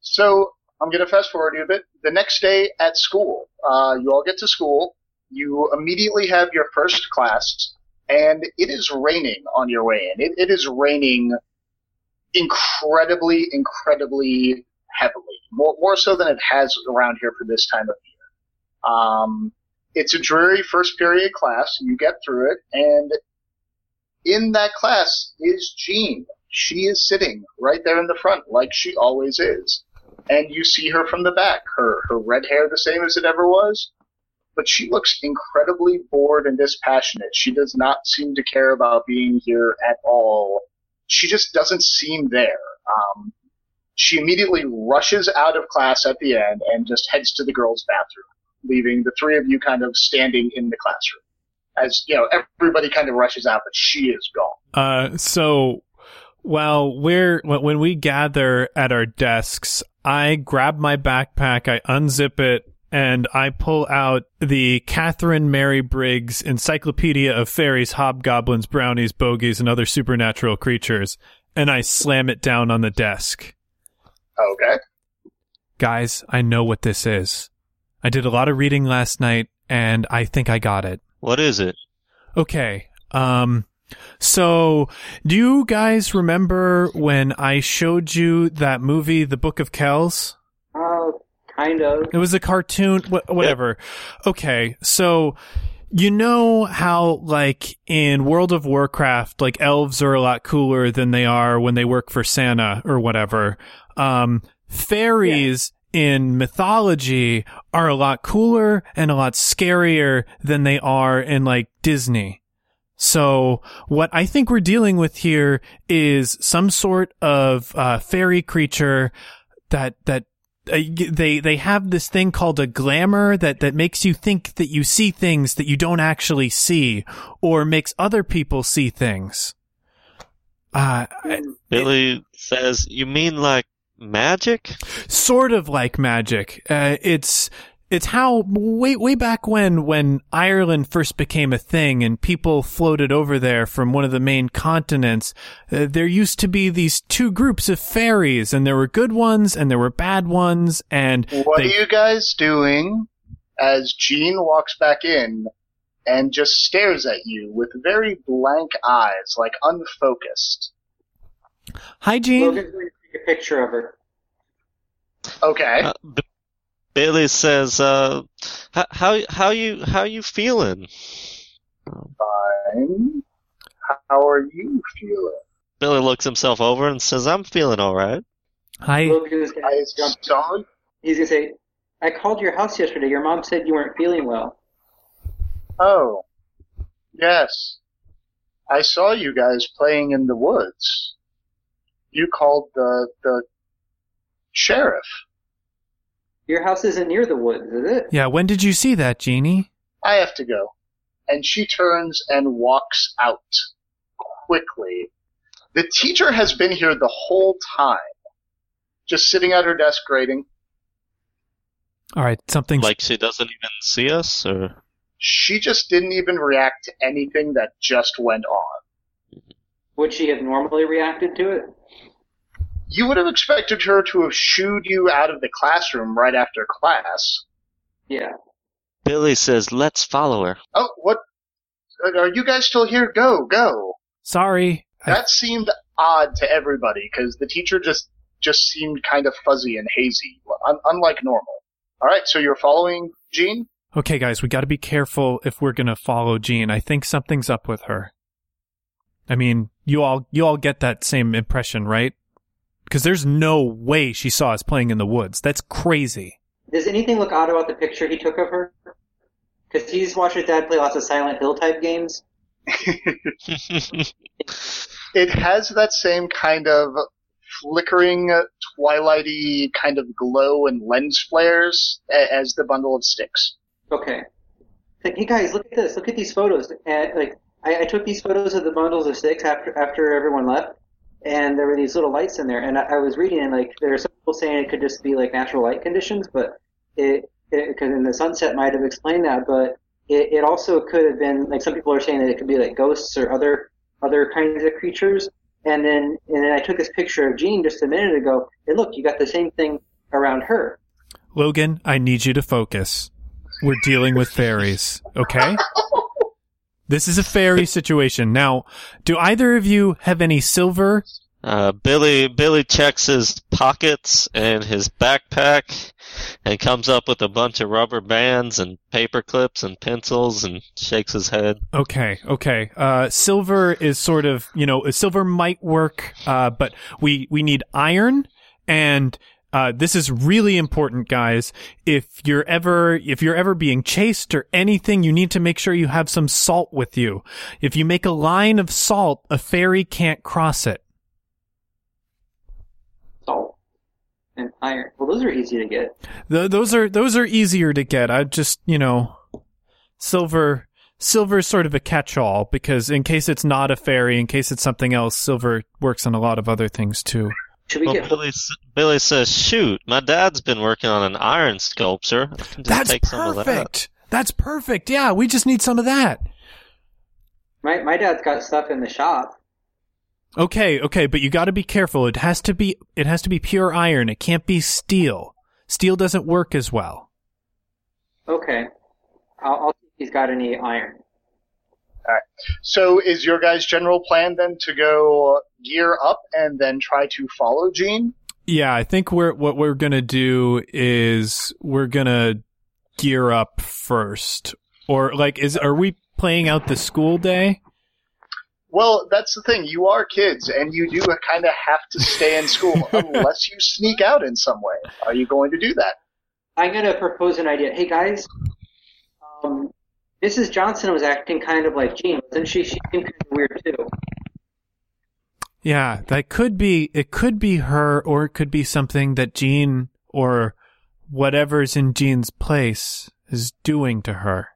So I'm going to fast forward you a bit. The next day at school, uh, you all get to school. You immediately have your first class, and it is raining on your way in. It, it is raining incredibly, incredibly heavily, more, more so than it has around here for this time of year. Um, it's a dreary first period class. You get through it, and in that class is Jean. She is sitting right there in the front, like she always is. And you see her from the back. Her her red hair the same as it ever was, but she looks incredibly bored and dispassionate. She does not seem to care about being here at all. She just doesn't seem there. Um, she immediately rushes out of class at the end and just heads to the girls' bathroom, leaving the three of you kind of standing in the classroom. As you know, everybody kind of rushes out, but she is gone. Uh, so while we're when when we gather at our desks, I grab my backpack, I unzip it, and I pull out the Katharine Mary Briggs Encyclopedia of Fairies, Hobgoblins, Brownies, Bogies, and Other Supernatural Creatures, and I slam it down on the desk. Okay. Guys, I know what this is. I did a lot of reading last night, and I think I got it. What is it? Okay. Um so do you guys remember when I showed you that movie The Book of Kells? Oh, kind of. It was a cartoon wh- whatever. Okay. So you know how like in World of Warcraft like elves are a lot cooler than they are when they work for Santa or whatever. Um fairies in mythology are a lot cooler and a lot scarier than they are in like Disney. So what I think we're dealing with here is some sort of uh, fairy creature that that uh, they they have this thing called a glamour that that makes you think that you see things that you don't actually see, or makes other people see things. Uh, Billy says, You mean like magic? sort of like magic. Uh, it's it's how way way back when when Ireland first became a thing and people floated over there from one of the main continents. Uh, there used to be these two groups of fairies, and there were good ones and there were bad ones, and What they- are you guys doing? As Jean walks back in and just stares at you with very blank eyes, like unfocused. hi Jean. Logan's going to take a picture of her. Okay. Uh, B- Billy says, uh, h- how how you how you feeling? Fine. How are you feeling? Billy looks himself over and says, "I'm feeling all right." Hi. Logan's going I to jump. saw He's going to say, I called your house yesterday. Your mom said you weren't feeling well. Oh. Yes. I saw you guys playing in the woods. You called the the sheriff. Your house isn't near the woods, is it? Yeah, when did you see that, Jeannie? I have to go. And she turns and walks out quickly. The teacher has been here the whole time. Just sitting at her desk grading. All right, something Like she doesn't even see us, or She just didn't even react to anything that just went on. Would she have normally reacted to it? You would have expected her to have shooed you out of the classroom right after class. Yeah. Billy says, "Let's follow her." Oh, what? Are you guys still here? Go, go. sorry. I- That seemed odd to everybody because the teacher just just seemed kind of fuzzy and hazy, un- unlike normal. All right, so you're following Jean? Okay, guys, we got to be careful if we're gonna follow Jean. I think something's up with her. I mean, you all you all get that same impression, right? Because there's no way she saw us playing in the woods. That's crazy. Does anything look odd about the picture he took of her? Because he's watched his dad play lots of Silent Hill type games. It has that same kind of flickering, uh, twilighty kind of glow and lens flares as the bundle of sticks. Okay. Like, hey guys, look at this. Look at these photos. And like, I, I took these photos of the bundles of sticks after after everyone left, and there were these little lights in there. And I, I was reading, and like, there are some people saying it could just be like natural light conditions, but it because in the sunset might have explained that, but it, it also could have been like some people are saying that it could be like ghosts or other other kinds of creatures. And then and then I took this picture of Jean just a minute ago, and look, you got the same thing around her. Logan, I need you to focus. We're dealing with fairies, okay? This is a fairy situation. Now, do either of you have any silver? Uh, Billy Billy checks his pockets and his backpack, and comes up with a bunch of rubber bands and paper clips and pencils, and shakes his head. Okay, okay. Uh, silver is sort of, you know, silver might work, uh, but we, we need iron and, uh, this is really important, guys. If you're ever, if you're ever being chased or anything, you need to make sure you have some salt with you. If you make a line of salt, a fairy can't cross it. Salt and iron. Well, those are easy to get. Th- those are, those are easier to get. I just, you know, silver, silver is sort of a catch-all because in case it's not a fairy, in case it's something else, silver works on a lot of other things too. Should we Well, get Billy, Billy says, "Shoot, my dad's been working on an iron sculpture. I can just That's take some of that." perfect. That's perfect. Yeah, we just need some of that. my my dad's got stuff in the shop. Okay, okay, but you got to be careful. It has to be it has to be pure iron. It can't be steel. Steel doesn't work as well. Okay, I'll, I'll see if he's got any iron. All right. So is your guys' general plan then to go gear up and then try to follow Jean? Yeah, I think we're what we're going to do is we're going to gear up first. Or like is are we playing out the school day? Well, that's the thing. You are kids, and you do kind of have to stay in school unless you sneak out in some way. Are you going to do that? I'm gonna propose an idea. Hey guys, um, Mrs. Johnson was acting kind of like Jean, wasn't she? She seemed kind of weird too. Yeah, that could be it could be her or it could be something that Jean or whatever's in Jean's place is doing to her.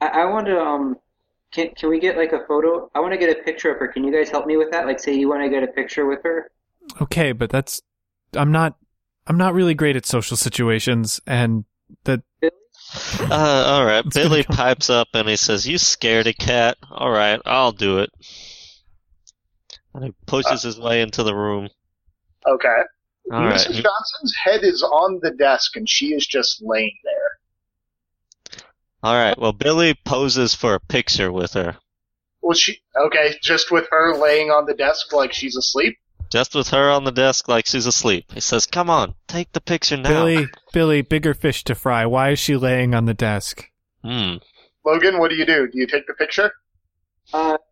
I, I want to um, can can we get like a photo? I want to get a picture of her. Can you guys help me with that? Like, say you want to get a picture with her. Okay, but that's I'm not I'm not really great at social situations and that Uh, all right. It's Billy pipes up and he says, "You scared a cat? All right, I'll do it." And he pushes his way into the room. Okay. All right. Mrs. Johnson's head is on the desk and she is just laying there. All right. Well, Billy poses for a picture with her, Was she okay? Just with her laying on the desk like she's asleep. just with her on the desk like she's asleep. He says, "Come on, take the picture now." Billy, Billy, bigger fish to fry. Why is she laying on the desk? Hmm. Logan, what do you do? Do you take the picture? Uh, it doesn't take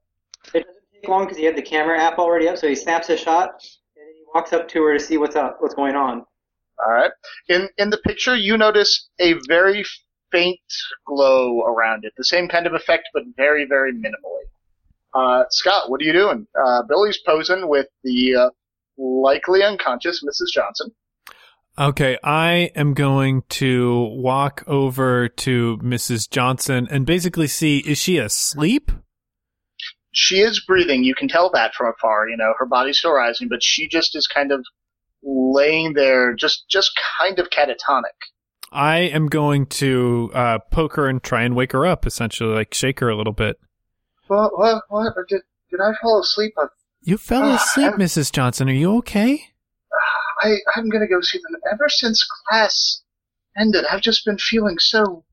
long because he had the camera app already up, so he snaps a shot and he walks up to her to see what's up, what's going on. All right. In in the picture, you notice a very faint glow around it. The same kind of effect, but very very minimally. Uh, Scott, what are you doing? Uh, Billy's posing with the uh, likely unconscious Mrs. Johnson. Okay, I am going to walk over to Mrs. Johnson and basically see is she asleep? She is breathing. You can tell that from afar. You know, her body's still rising, but she just is kind of laying there, just just kind of catatonic. I am going to uh, poke her and try and wake her up, essentially, like shake her a little bit. What? What? What? Did did I fall asleep? I, You fell Ah, asleep, I'm- Mrs. Johnson. Are you okay? I I'm gonna go see them. Ever since class ended, I've just been feeling so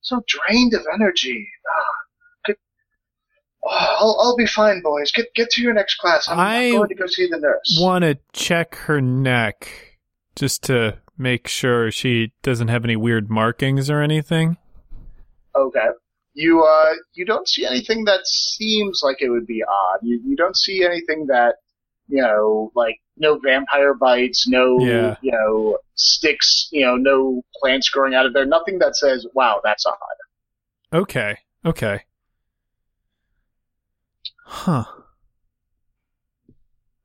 so drained of energy. Oh, I'll I'll be fine, boys. Get get to your next class. I'm, I'm going to go see the nurse. Want to check her neck just to make sure she doesn't have any weird markings or anything? Okay. You uh you don't see anything that seems like it would be odd. You you don't see anything that you know like no vampire bites, no Yeah. you know sticks, you know no plants growing out of there. Nothing that says wow that's odd. Okay, okay. Huh.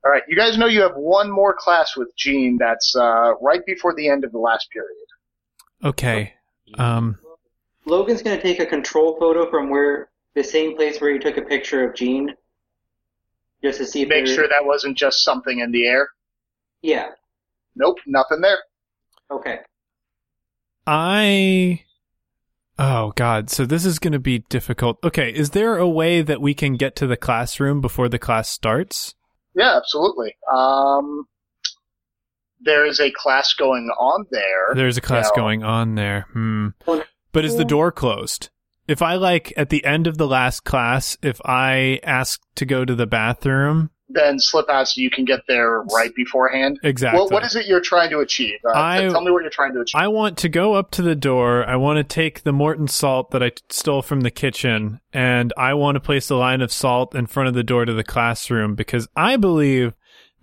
All right, you guys know you have one more class with Jean. That's uh right before the end of the last period. Okay. Um. Logan's going to take a control photo from where the same place where he took a picture of Jean, just to see if Make sure that wasn't just something in the air. Yeah. Nope, nothing there. Okay. I. Oh God! So this is going to be difficult. Okay, is there a way that we can get to the classroom before the class starts? Yeah, absolutely. Um, there is a class going on there. There's a class Yeah. going on there. Hmm. But is the door closed? If I like at the end of the last class, if I ask to go to the bathroom, Then slip out so you can get there right beforehand. exactly. What, what is it you're trying to achieve? Uh, I- tell me what you're trying to achieve. I want to go up to the door. I want to take the Morton salt that I t- stole from the kitchen, and I want to place a line of salt in front of the door to the classroom because I believe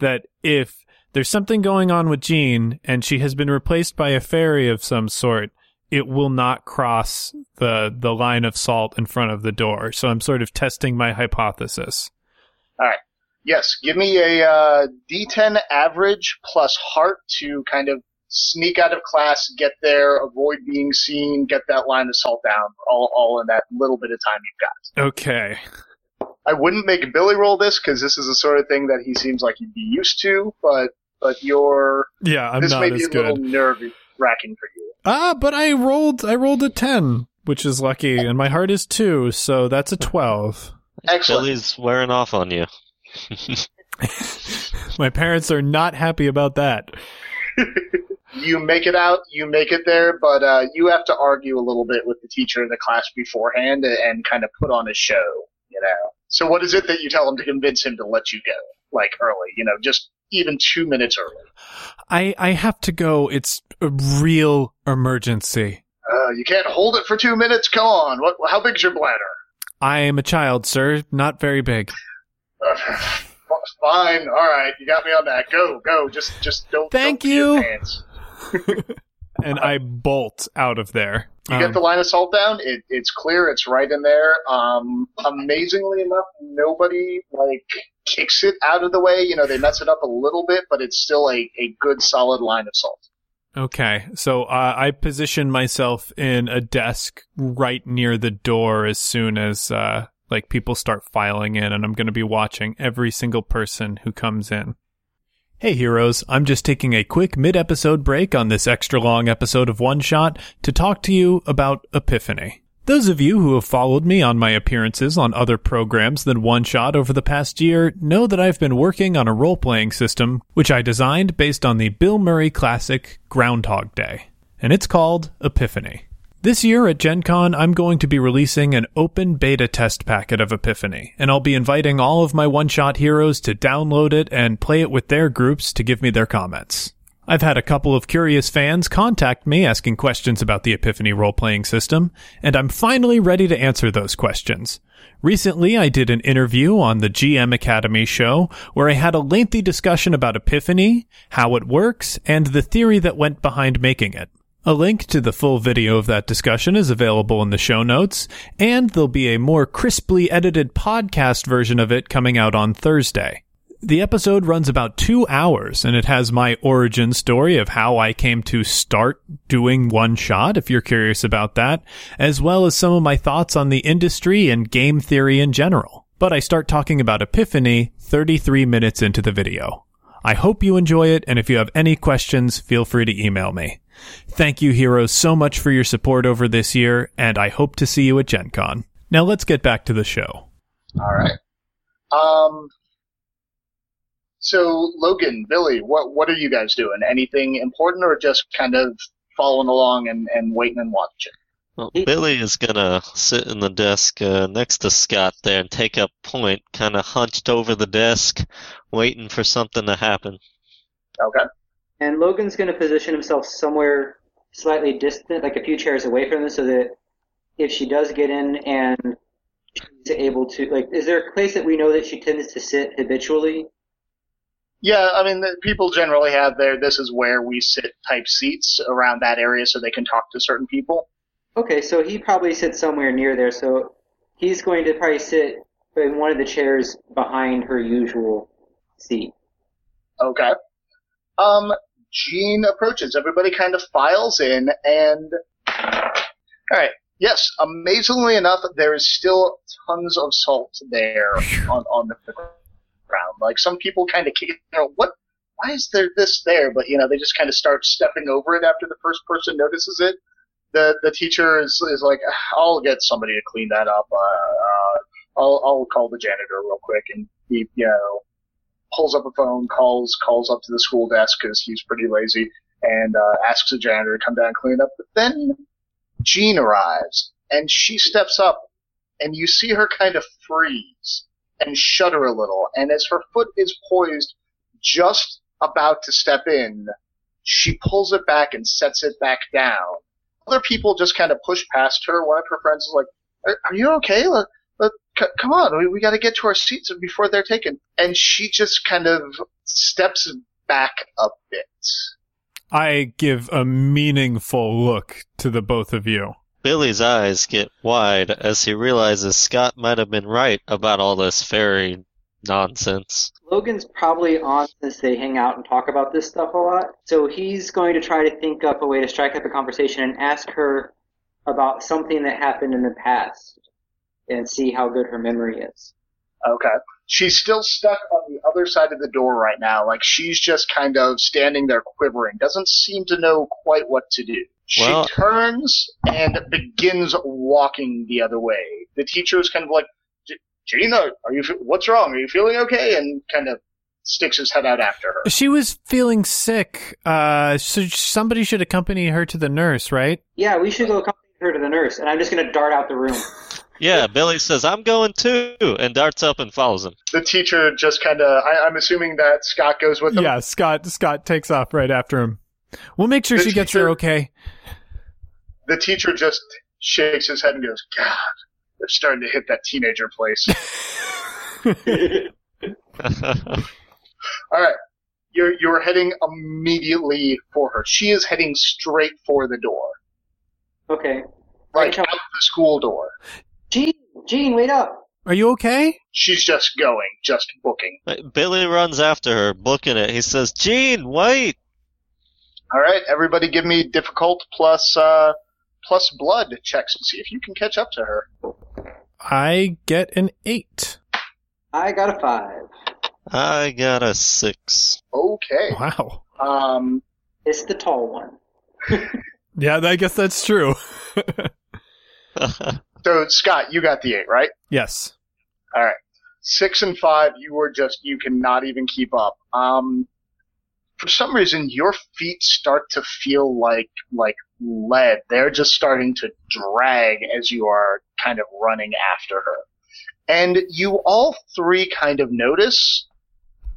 that if there's something going on with Jean and she has been replaced by a fairy of some sort, it will not cross the the line of salt in front of the door. So I'm sort of testing my hypothesis. Yes, give me a uh, D10 average plus heart to kind of sneak out of class, get there, avoid being seen, get that line of salt down, all, all in that little bit of time you've got. Okay. I wouldn't make Billy roll this because this is the sort of thing that he seems like he'd be used to, but but you're Yeah, I'm this not may be as a little good. nerve wracking for you. Ah, but I rolled I rolled a 10, which is lucky, and my heart is 2, so that's a 12. Excellent. Billy's wearing off on you. My parents are not happy about that. You make it out, you make it there, but uh, you have to argue a little bit with the teacher in the class beforehand and, and kind of put on a show, you know. So what is it that you tell him to convince him to let you go, like early, you know, just even two minutes early? I I have to go. It's a real emergency. Uh, you can't hold it for two minutes. Come on, what? How big's your bladder? I am a child, sir, not very big. Uh, fine, all right, you got me on that. Go, go, just just don't. Thank don't you. And I bolt out of there. You Um, get the line of salt down. It, it's clear. It's right in there. Um, amazingly enough, nobody like kicks it out of the way. You know, they mess it up a little bit, but it's still a, a good solid line of salt. Okay, so uh, I position myself in a desk right near the door as soon as uh, like people start filing in, and I'm going to be watching every single person who comes in. Hey heroes, I'm just taking a quick mid episode break on this extra long episode of One Shot to talk to you about Epiphany. Those of you who have followed me on my appearances on other programs than One Shot over the past year know that I've been working on a role playing system which I designed based on the Bill Murray classic Groundhog Day, and it's called Epiphany. This year at Gen Con, I'm going to be releasing an open beta test packet of Epiphany, and I'll be inviting all of my one shot heroes to download it and play it with their groups to give me their comments. I've had a couple of curious fans contact me asking questions about the Epiphany role playing system, and I'm finally ready to answer those questions. Recently, I did an interview on the GM Academy show where I had a lengthy discussion about Epiphany, how it works, and the theory that went behind making it. A link to the full video of that discussion is available in the show notes, and there'll be a more crisply edited podcast version of it coming out on Thursday. The episode runs about two hours, and it has my origin story of how I came to start doing one shot, if you're curious about that, as well as some of my thoughts on the industry and game theory in general. But I start talking about Epiphany 33 minutes into the video. I hope you enjoy it, and if you have any questions, feel free to email me. Thank you, heroes, so much for your support over this year, and I hope to see you at Gen Con. Now let's get back to the show. All right. Um. So Logan, Billy, what what are you guys doing? Anything important, or just kind of following along and, and waiting and watching? Well, Billy is gonna sit in the desk uh, next to Scott there and take up point, kind of hunched over the desk, waiting for something to happen. Okay. And Logan's going to position himself somewhere slightly distant, like a few chairs away from them, so that if she does get in and she's able to, like, is there a place that we know that she tends to sit habitually? Yeah, I mean, the, people generally have their "this is where we sit" type seats around that area, so they can talk to certain people. Okay, so he probably sits somewhere near there, so he's going to probably sit in one of the chairs behind her usual seat. Okay. Um, Jean approaches. Everybody kind of files in, and all right. Yes, amazingly enough, there is still tons of salt there on on the ground. Like some people kind of, you know, what? Why is there this there? But you know, they just kind of start stepping over it after the first person notices it. The the teacher is is like, I'll get somebody to clean that up. Uh, uh, I'll I'll call the janitor real quick, and he, you know, pulls up a phone, calls calls up to the school desk because he's pretty lazy, and uh, asks the janitor to come down and clean up. But then Jean arrives, and she steps up, and you see her kind of freeze and shudder a little. And as her foot is poised, just about to step in, she pulls it back and sets it back down. Other people just kind of push past her. One of her friends is like, "Are, are you okay? Let, let, c- come on, we, we got to get to our seats before they're taken." And she just kind of steps back a bit. I give a meaningful look to the both of you. Billy's eyes get wide as he realizes Scott might have been right about all this fairy nonsense. Logan's probably on since they hang out and talk about this stuff a lot. So he's going to try to think up a way to strike up a conversation and ask her about something that happened in the past and see how good her memory is. Okay. She's still stuck on the other side of the door right now. Like she's just kind of standing there quivering. Doesn't seem to know quite what to do. She Well- turns and begins walking the other way. The teacher is kind of like, Gina, are you, what's wrong? Are you feeling okay? And kind of sticks his head out after her. She was feeling sick. Uh, so somebody should accompany her to the nurse, right? Yeah, we should go accompany her to the nurse, and I'm just going to dart out the room. Yeah, Billy says, I'm going too, and darts up and follows him. The teacher just kind of, I'm assuming that Scott goes with him. Yeah, Scott. Scott takes off right after him. We'll make sure The she gets teacher- there okay. The teacher just shakes his head and goes, God, they're starting to hit that teenager place. All right. You're, you're heading immediately for her. She is heading straight for the door. Okay. Like Right. out the school door. Jean, Jean, wait up. Are you okay? She's just going, just booking. Billy runs after her, booking it. He says, Jean, wait! All right, everybody give me difficult plus, uh, plus blood checks to see if you can catch up to her. I get an eight. I got a five. I got a six. Okay. Wow. Um, It's the tall one. Yeah, I guess that's true. so Scott, you got the eight, right? yes. All right. Six and five, you were just you cannot even keep up. Um, for some reason, your feet start to feel like like lead. They're just starting to drag as you are kind of running after her, and you all three kind of notice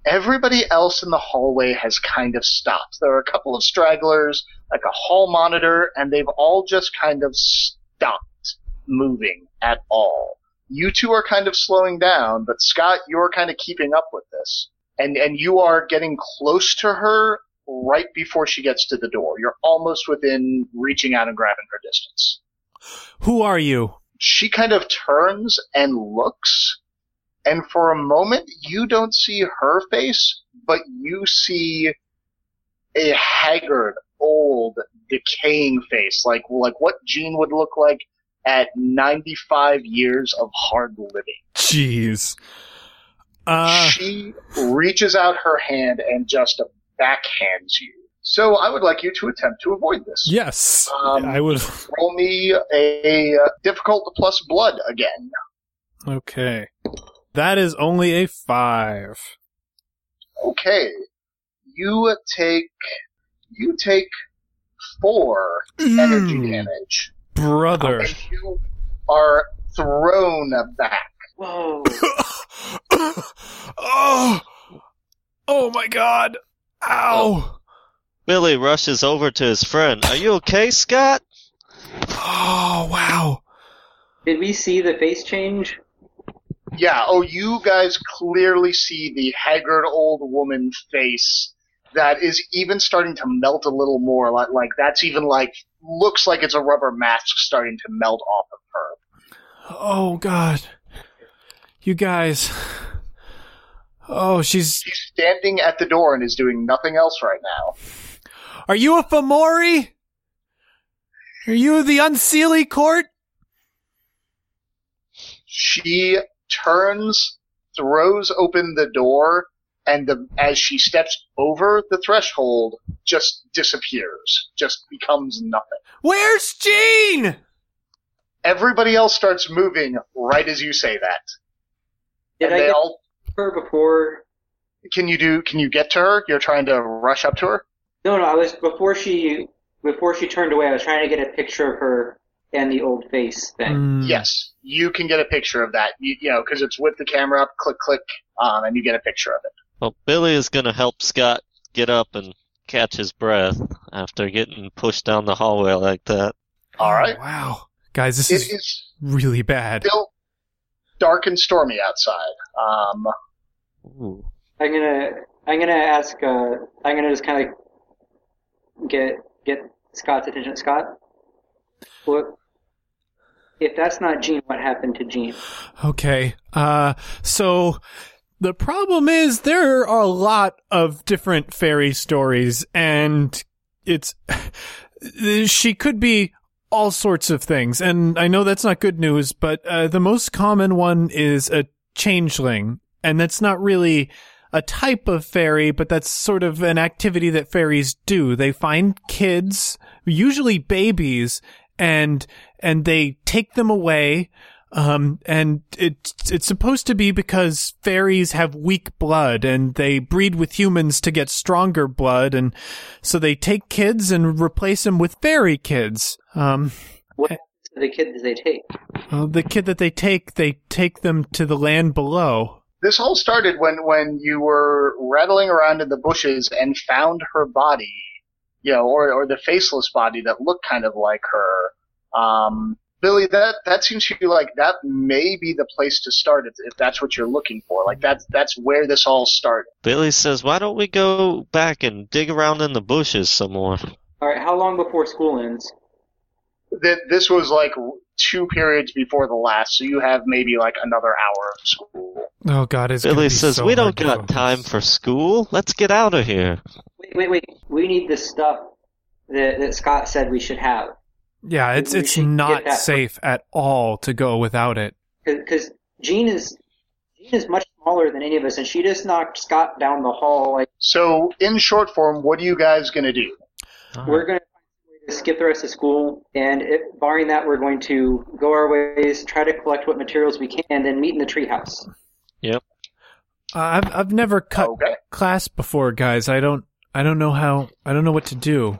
everybody else in the hallway has kind of stopped. There are a couple of stragglers, like a hall monitor, and they've all just kind of stopped moving at all. You two are kind of slowing down, but Scott, you're kind of keeping up with this. And and you are getting close to her right before she gets to the door. You're almost within reaching out and grabbing her distance. Who are you? She kind of turns and looks, and for a moment you don't see her face, but you see a haggard, old, decaying face, like like what Jean would look like at 95 years of hard living. Jeez. Uh, she reaches out her hand and just backhands you. So I would like you to attempt to avoid this. yes. Um, I would. Roll me a, a difficult plus blood again. Okay. That is only a five. Okay. You take you take four energy damage. Brother. And you are thrown back. Whoa. oh. Oh my god. Ow. Oh. Billy rushes over to his friend. Are you okay, Scott? Oh, wow. Did we see the face change? Yeah, oh you guys clearly see the haggard old woman face that is even starting to melt a little more like like that's even like looks like it's a rubber mask starting to melt off of her. Oh god. You guys. Oh, she's. She's standing at the door and is doing nothing else right now. Are you a Fomori? Are you the Unseelie Court? She turns, throws open the door, and the, as she steps over the threshold, just disappears, just becomes nothing. Where's Jean? Everybody else starts moving right as you say that. Did and I they get all her before? can you do can you get to her? You're trying to rush up to her? No, no. I was before she before she turned away. I was trying to get a picture of her and the old face thing. Mm, Yes, you can get a picture of that. You, you know, because it's with the camera up, click, click, um, and you get a picture of it. Well, Billy is gonna help Scott get up and catch his breath after getting pushed down the hallway like that. All right. Oh, wow. Guys, this It is is really bad. still dark and stormy outside. Um, Ooh. I'm gonna I'm gonna ask. Uh, I'm gonna just kind of get get Scott's attention. Scott, what? If that's not Jean, what happened to Jean? Okay. Uh, so the problem is there are a lot of different fairy stories and it's, she could be all sorts of things. And I know that's not good news, but, uh, the most common one is a changeling. And that's not really a type of fairy, but that's sort of an activity that fairies do. They find kids, usually babies, and, and they take them away. Um, and it's, it's supposed to be because fairies have weak blood and they breed with humans to get stronger blood. And so they take kids and replace them with fairy kids. Um, What happens to the kids they take? well, the kid that they take, they take them to the land below. this all started when when you were rattling around in the bushes and found her body, you know, or or the faceless body that looked kind of like her. Um, Billy, that that seems to be like that may be the place to start if, if that's what you're looking for. Like that's that's where this all started. Billy says, "Why don't we go back and dig around in the bushes some more?" All right, how long before school ends? That this was like two periods before the last, so you have maybe like another hour of school. Oh God, it's Billy be says, so "We don't got focus." time for school. Let's get out of here." Wait, wait, wait. We need the stuff that, that Scott said we should have. Yeah, it's We it's not safe at all to go without it. Because Jean is Jean is much smaller than any of us, and she just knocked Scott down the hall. Like So, in short form, what are you guys gonna do? we're going to find a way to skip the rest of school, and if, barring that, we're going to go our ways, try to collect what materials we can, and then meet in the treehouse. Uh, I've I've never cut Okay. class before, guys. I don't I don't know how I don't know what to do.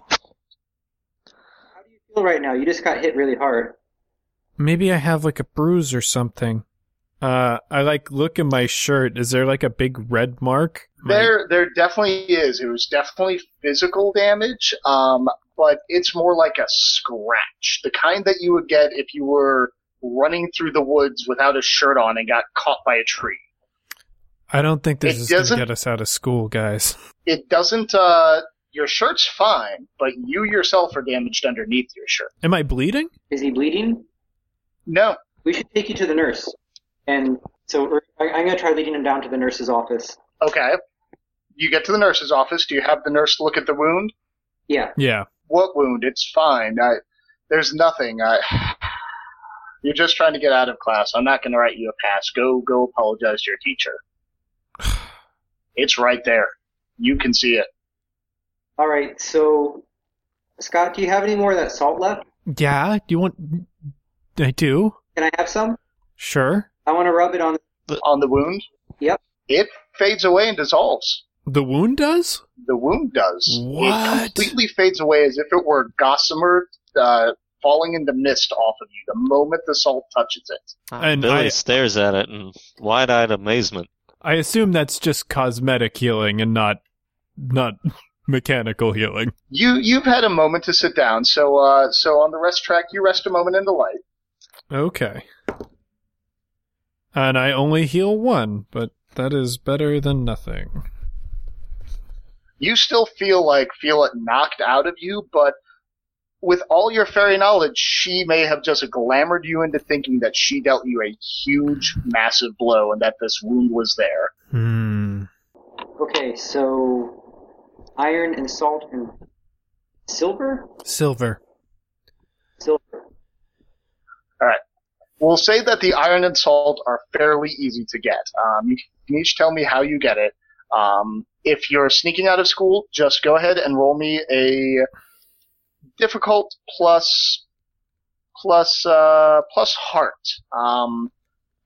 How do you feel right now? You just got hit really hard. Maybe I have like a bruise or something. Uh, I like look at my shirt. Is there like a big red mark? My- There, there definitely is. It was definitely physical damage, um, but it's more like a scratch, the kind that you would get if you were running through the woods without a shirt on and got caught by a tree. I don't think this It is gonna get us out of school, guys. It doesn't. Uh, your shirt's fine, but you yourself are damaged underneath your shirt. Am I bleeding? Is he bleeding? No, We should take you to the nurse. And so er, I- I'm going to try leading him down to the nurse's office. okay. You get to the nurse's office. Do you have the nurse look at the wound? Yeah. Yeah. What wound? It's fine. I, there's nothing. I, you're just trying to get out of class. I'm not going to write you a pass. Go, go apologize to your teacher. It's right there. You can see it. All right. So, Scott, do you have any more of that salt left? Yeah. Do you want? I do. Can I have some? Sure. I want to rub it on. On the wound? Yep. It fades away and dissolves. The wound does. The wound does. What? It completely fades away as if it were gossamer uh, falling into mist off of you the moment the salt touches it. And Billy I- stares at it in wide-eyed amazement. I assume that's just cosmetic healing and not not mechanical healing. You you've had a moment to sit down, so uh, so on the rest track, you rest a moment in the light. Okay. And I only heal one, but that is better than nothing. You still feel like feel it knocked out of you, but with all your fairy knowledge, she may have just glamored you into thinking that she dealt you a huge, massive blow and that this wound was there. Hmm. Okay. So, iron and salt and silver. Silver. Silver. All right. We'll say that the iron and salt are fairly easy to get. Um, you can each tell me how you get it. Um, if you're sneaking out of school, just go ahead and roll me a difficult plus plus uh, plus heart. Um,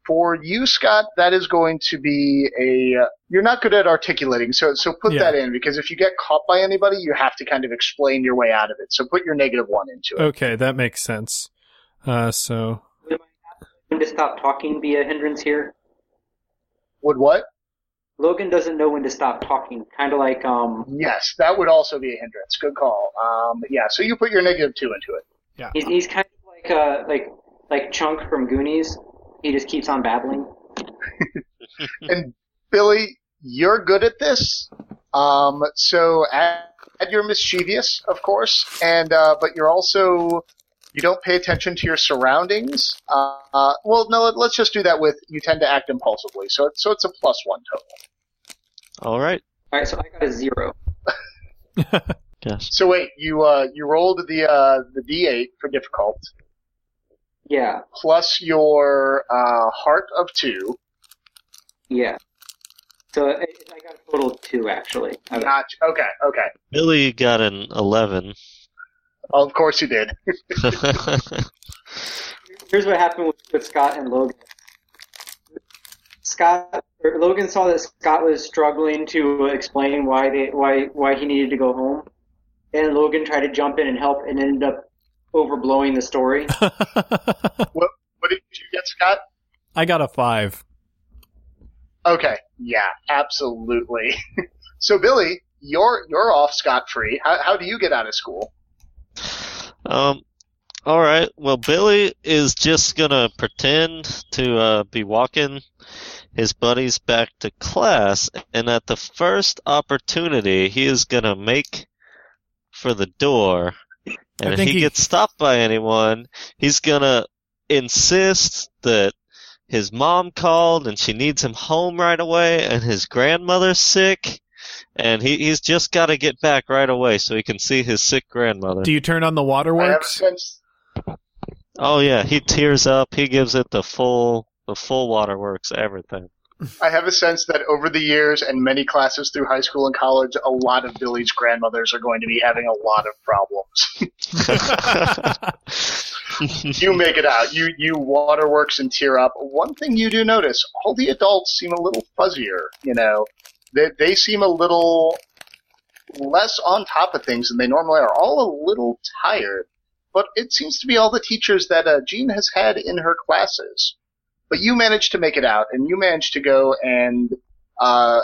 for you, Scott, that is going to be a. You're not good at articulating, so so put Yeah. that in because if you get caught by anybody, you have to kind of explain your way out of it. So put your negative one into it. Okay, that makes sense. Uh, so When to stop talking be a hindrance here? Would what? Logan doesn't know when to stop talking. Kind of like um, Yes, that would also be a hindrance. Good call. Um, yeah, so you put your negative two into it. yeah, he's he's kind of like uh like like Chunk from Goonies. He just keeps on babbling. And Billy, you're good at this. Um, so add, add you're mischievous, of course, and uh, but you're also you don't pay attention to your surroundings. Uh, uh, well, no, let's just do that with you tend to act impulsively. So it's, so it's a plus one total. All right. All right, so I got a zero. yes. So wait, you uh, you rolled the uh, the d8 for difficult Yeah, plus your uh, heart of two. yeah. So I, I got a total of two actually. I- Not okay, okay. Billy got an 11. Oh, of course you did. Here's what happened with, with Scott and Logan. Scott or Logan saw that Scott was struggling to explain why they why why he needed to go home, and Logan tried to jump in and help, and ended up overblowing the story. What what did you get, Scott? I got a five. Okay, yeah, absolutely. so Billy, you're you're off scot free. How how do you get out of school? Um, all right. Well, Billy is just gonna pretend to uh, be walking his buddies back to class, and at the first opportunity, he is gonna make for the door. I And if he, he- gets stopped by anyone, he's gonna insist that his mom called and she needs him home right away, and his grandmother's sick. And he, he's just got to get back right away so he can see his sick grandmother. Do you turn on the I have waterworks? Oh yeah, he tears up. He gives it the full, the full waterworks, everything. I have a sense that over the years and many classes through high school and college, a lot of Billy's grandmothers are going to be having a lot of problems. you make it out. You you waterworks and tear up. One thing you do notice: all the adults seem a little fuzzier. You know, they they seem a little less on top of things than they normally are. All a little tired. But it seems to be all the teachers that uh, Jean has had in her classes. But you managed to make it out, and you managed to go and uh,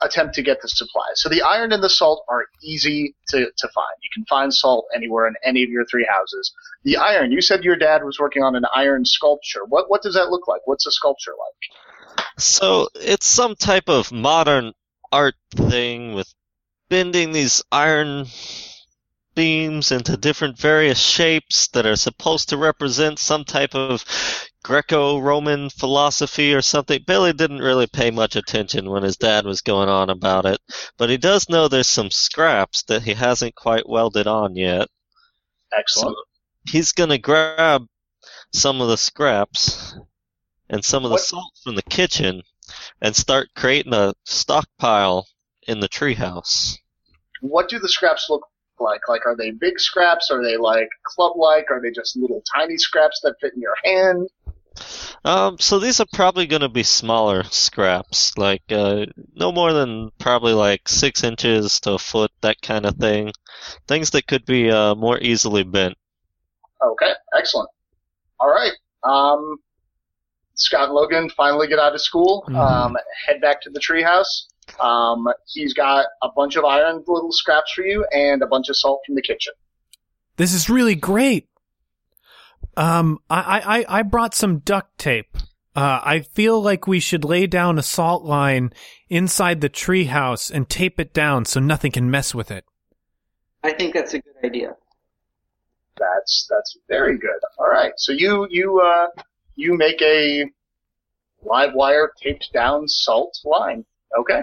attempt to get the supplies. So the iron and the salt are easy to, to find. You can find salt anywhere in any of your three houses. The iron, you said your dad was working on an iron sculpture. What what does that look like? What's a sculpture like? So it's some type of modern art thing with bending these iron beams into different various shapes that are supposed to represent some type of Greco-Roman philosophy or something. Billy didn't really pay much attention when his dad was going on about it, but he does know there's some scraps that he hasn't quite welded on yet. Excellent. So he's going to grab some of the scraps and some of the What- salt from the kitchen and start creating a stockpile in the treehouse. What do the scraps look like? Like, are they big scraps? Are they like club-like? Are they just little tiny scraps that fit in your hand? Um, so these are probably going to be smaller scraps, like uh, no more than probably like six inches to a foot, that kind of thing. Things that could be uh, more easily bent. Okay, excellent. All right. Um, Scott and Logan finally get out of school, Mhm. um, head back to the treehouse. Um, he's got a bunch of iron little scraps for you and a bunch of salt from the kitchen. This is really great. Um, I, I, I brought some duct tape. Uh, I feel like we should lay down a salt line inside the treehouse and tape it down so nothing can mess with it. I think that's a good idea. That's that's very good. All right. So you you uh, you make a live wire taped down salt line. Okay.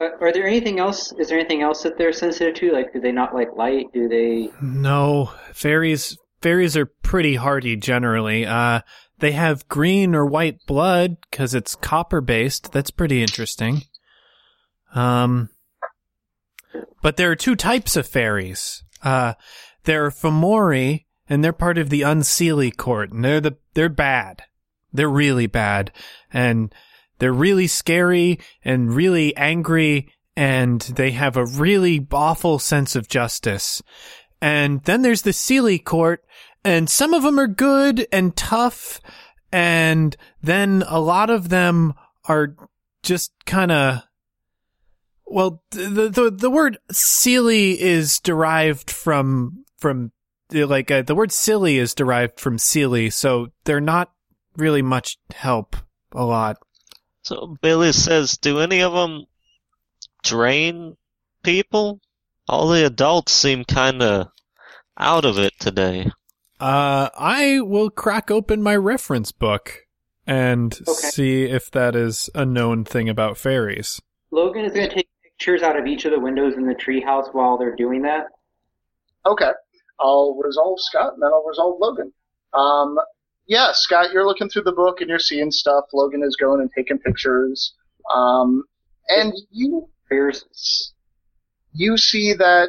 Are there anything else? Is there anything else that they're sensitive to? Like, do they not like light? Do they? No, fairies fairies are pretty hardy generally. Uh, they have green or white blood because it's copper based. That's pretty interesting. Um, but there are two types of fairies. Uh, there are Fomori, and they're part of the Unseelie court, and they're the they're bad. They're really bad, and they're really scary and really angry, and they have a really awful sense of justice. And then there's the Seelie court, and some of them are good and tough, and then a lot of them are just kind of. Well, the, the the word silly is derived from from like uh, the word silly is derived from silly, so they're not really much help a lot. So Billy says, do any of them drain people? All the adults seem kind of out of it today. Uh, I will crack open my reference book and Okay. see if that is a known thing about fairies. Logan is going to take pictures out of each of the windows in the treehouse while they're doing that. Okay. I'll resolve Scott and then I'll resolve Logan. Um, yeah, Scott, you're looking through the book and you're seeing stuff. Logan is going and taking pictures. Um, and you you see that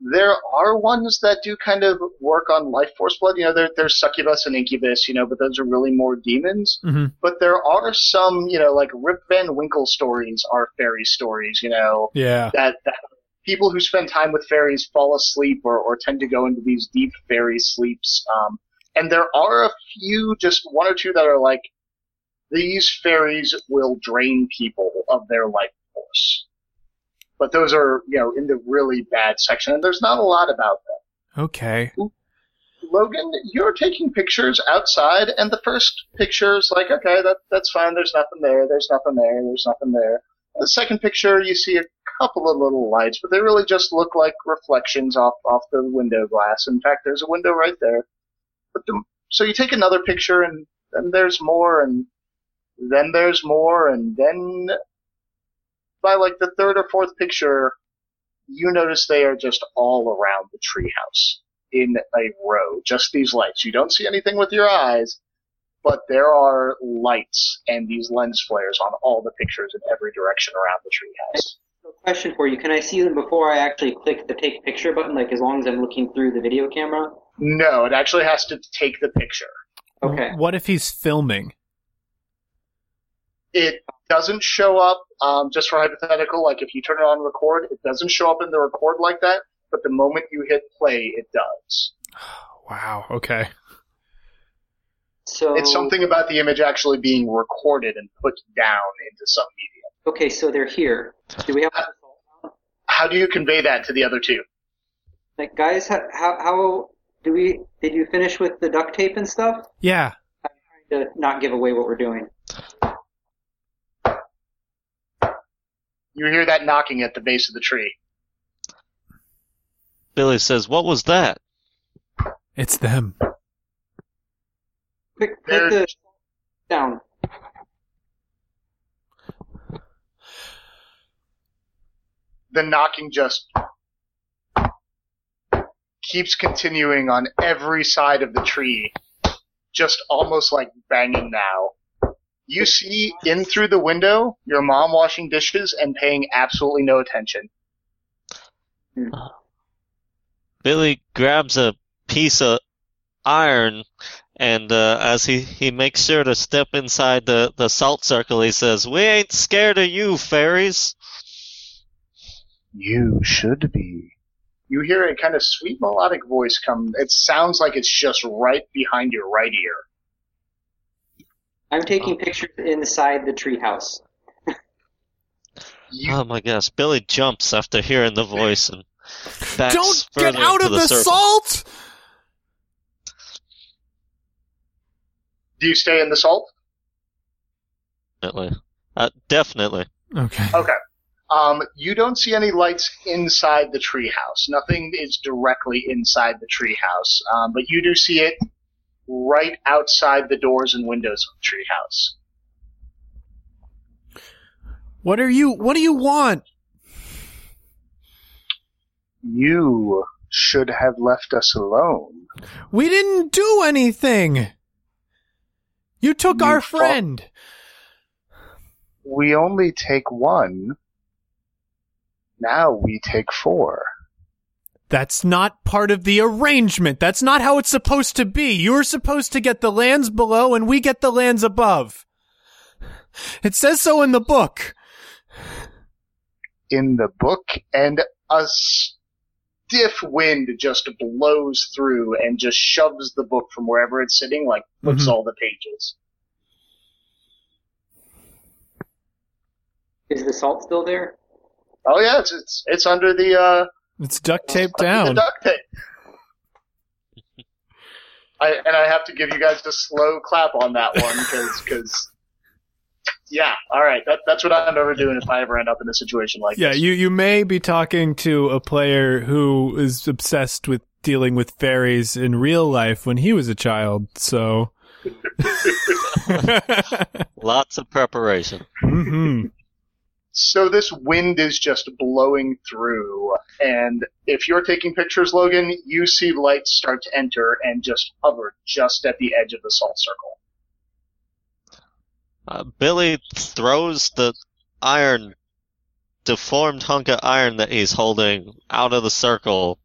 there are ones that do kind of work on life force blood. You know, there, there's succubus and incubus, you know, but those are really more demons. Mhm. But there are some, you know, like Rip Van Winkle stories are fairy stories, you know, Yeah. that, that people who spend time with fairies fall asleep or, or tend to go into these deep fairy sleeps. Um, and there are a few, just one or two that are like, these fairies will drain people of their life force. But those are, you know, in the really bad section, and there's not a lot about them. Okay. Logan, you're taking pictures outside, and the first picture is like, okay, that that's fine. There's nothing there. There's nothing there. There's nothing there. The second picture, you see a couple of little lights, but they really just look like reflections off off the window glass. In fact, there's a window right there. But the, so you take another picture, and then there's more, and then there's more, and then by like the third or fourth picture, you notice they are just all around the treehouse in a row, just these lights. You don't see anything with your eyes, but there are lights and these lens flares on all the pictures in every direction around the treehouse. Question for you: Can I see them before I actually click the take picture button? Like as long as I'm looking through the video camera? No, it actually has to take the picture. Okay. What if he's filming? It doesn't show up, um, just for hypothetical, like if you turn it on record, it doesn't show up in the record like that, but the moment you hit play, it does. Wow. Okay. So It's something about the image actually being recorded and put down into some medium. Okay, so they're here. Do we have How do you convey that to the other two? like guys? How, how how do we? Did you finish with the duct tape and stuff? Yeah. I'm trying to not give away what we're doing. You hear that knocking at the base of the tree. Billy says, "What was that?" It's them. Quick, put the down. the knocking just keeps continuing on every side of the tree, just almost like banging now. You see in through the window your mom washing dishes and paying absolutely no attention. Billy grabs a piece of iron, and uh, as he, he makes sure to step inside the, the salt circle, he says, We ain't scared of you, fairies. You should be. You hear a kind of sweet melodic voice come. It sounds like it's just right behind your right ear. I'm taking pictures inside the treehouse. You, Oh my gosh. Billy jumps after hearing the voice and backs Don't get out of the, circle. salt! do you stay in the salt? Definitely. Uh, definitely. Okay. Okay. Um, you don't see any lights inside the treehouse. Nothing is directly inside the treehouse, um, but you do see it right outside the doors and windows of the treehouse. What are you, what do you want? You should have left us alone. We didn't do anything! You took You our fought- friend! We only take one. Now we take four. That's not part of the arrangement. That's not how it's supposed to be. You're supposed to get the lands below and we get the lands above. It says so in the book. in the book, and a stiff wind just blows through and just shoves the book from wherever it's sitting, like flips Mhm. all the pages. Is the salt still there? Oh yeah, it's it's, it's under the uh, It's duct taped down. the duct tape. I and I have to give you guys the slow clap on that one because because. yeah, all right, that, that's what I'm ever doing if I ever end up in a situation like Yeah, this. you, you may be talking to a player who is obsessed with dealing with fairies in real life when he was a child, so. Lots of preparation. hmm So this wind is just blowing through, and if you're taking pictures, Logan, you see lights start to enter and just hover just at the edge of the salt circle. Uh, Billy throws the iron, deformed hunk of iron that he's holding out of the circle.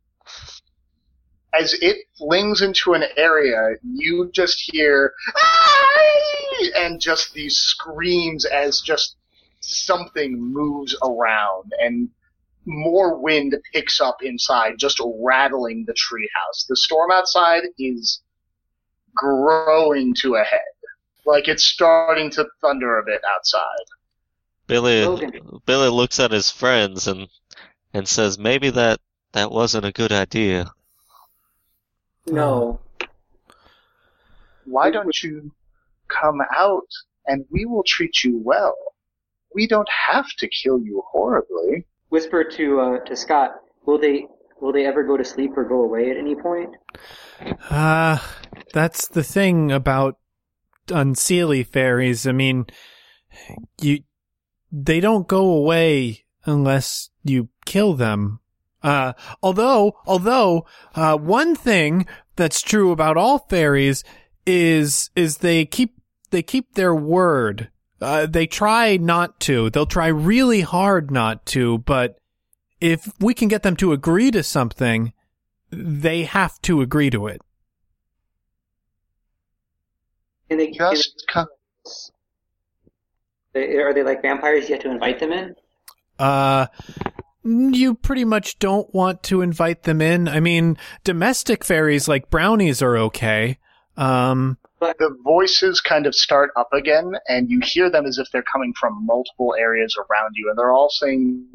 As it flings into an area, you just hear "Aye!" and just these screams as just something moves around and more wind picks up inside, just rattling the treehouse. The storm outside is growing to a head. Like it's starting to thunder a bit outside. Billy Logan. Billy looks at his friends and and says, "Maybe that that wasn't a good idea." No. Why don't you come out and we will treat you well? We don't have to kill you horribly. Whisper to uh, to Scott. Will they will they ever go to sleep or go away at any point? Uh, that's the thing about unseelie fairies. I mean, you, they don't go away unless you kill them. Uh, although, although, uh, one thing that's true about all fairies is is they keep they keep their word. Uh, they try not to. They'll try really hard not to, but if we can get them to agree to something, they have to agree to it. Can they, Just come. are they like vampires? You have to invite them in. Uh, you pretty much don't want to invite them in. I mean, domestic fairies like brownies are okay. Um, the voices kind of start up again, and you hear them as if they're coming from multiple areas around you, and they're all saying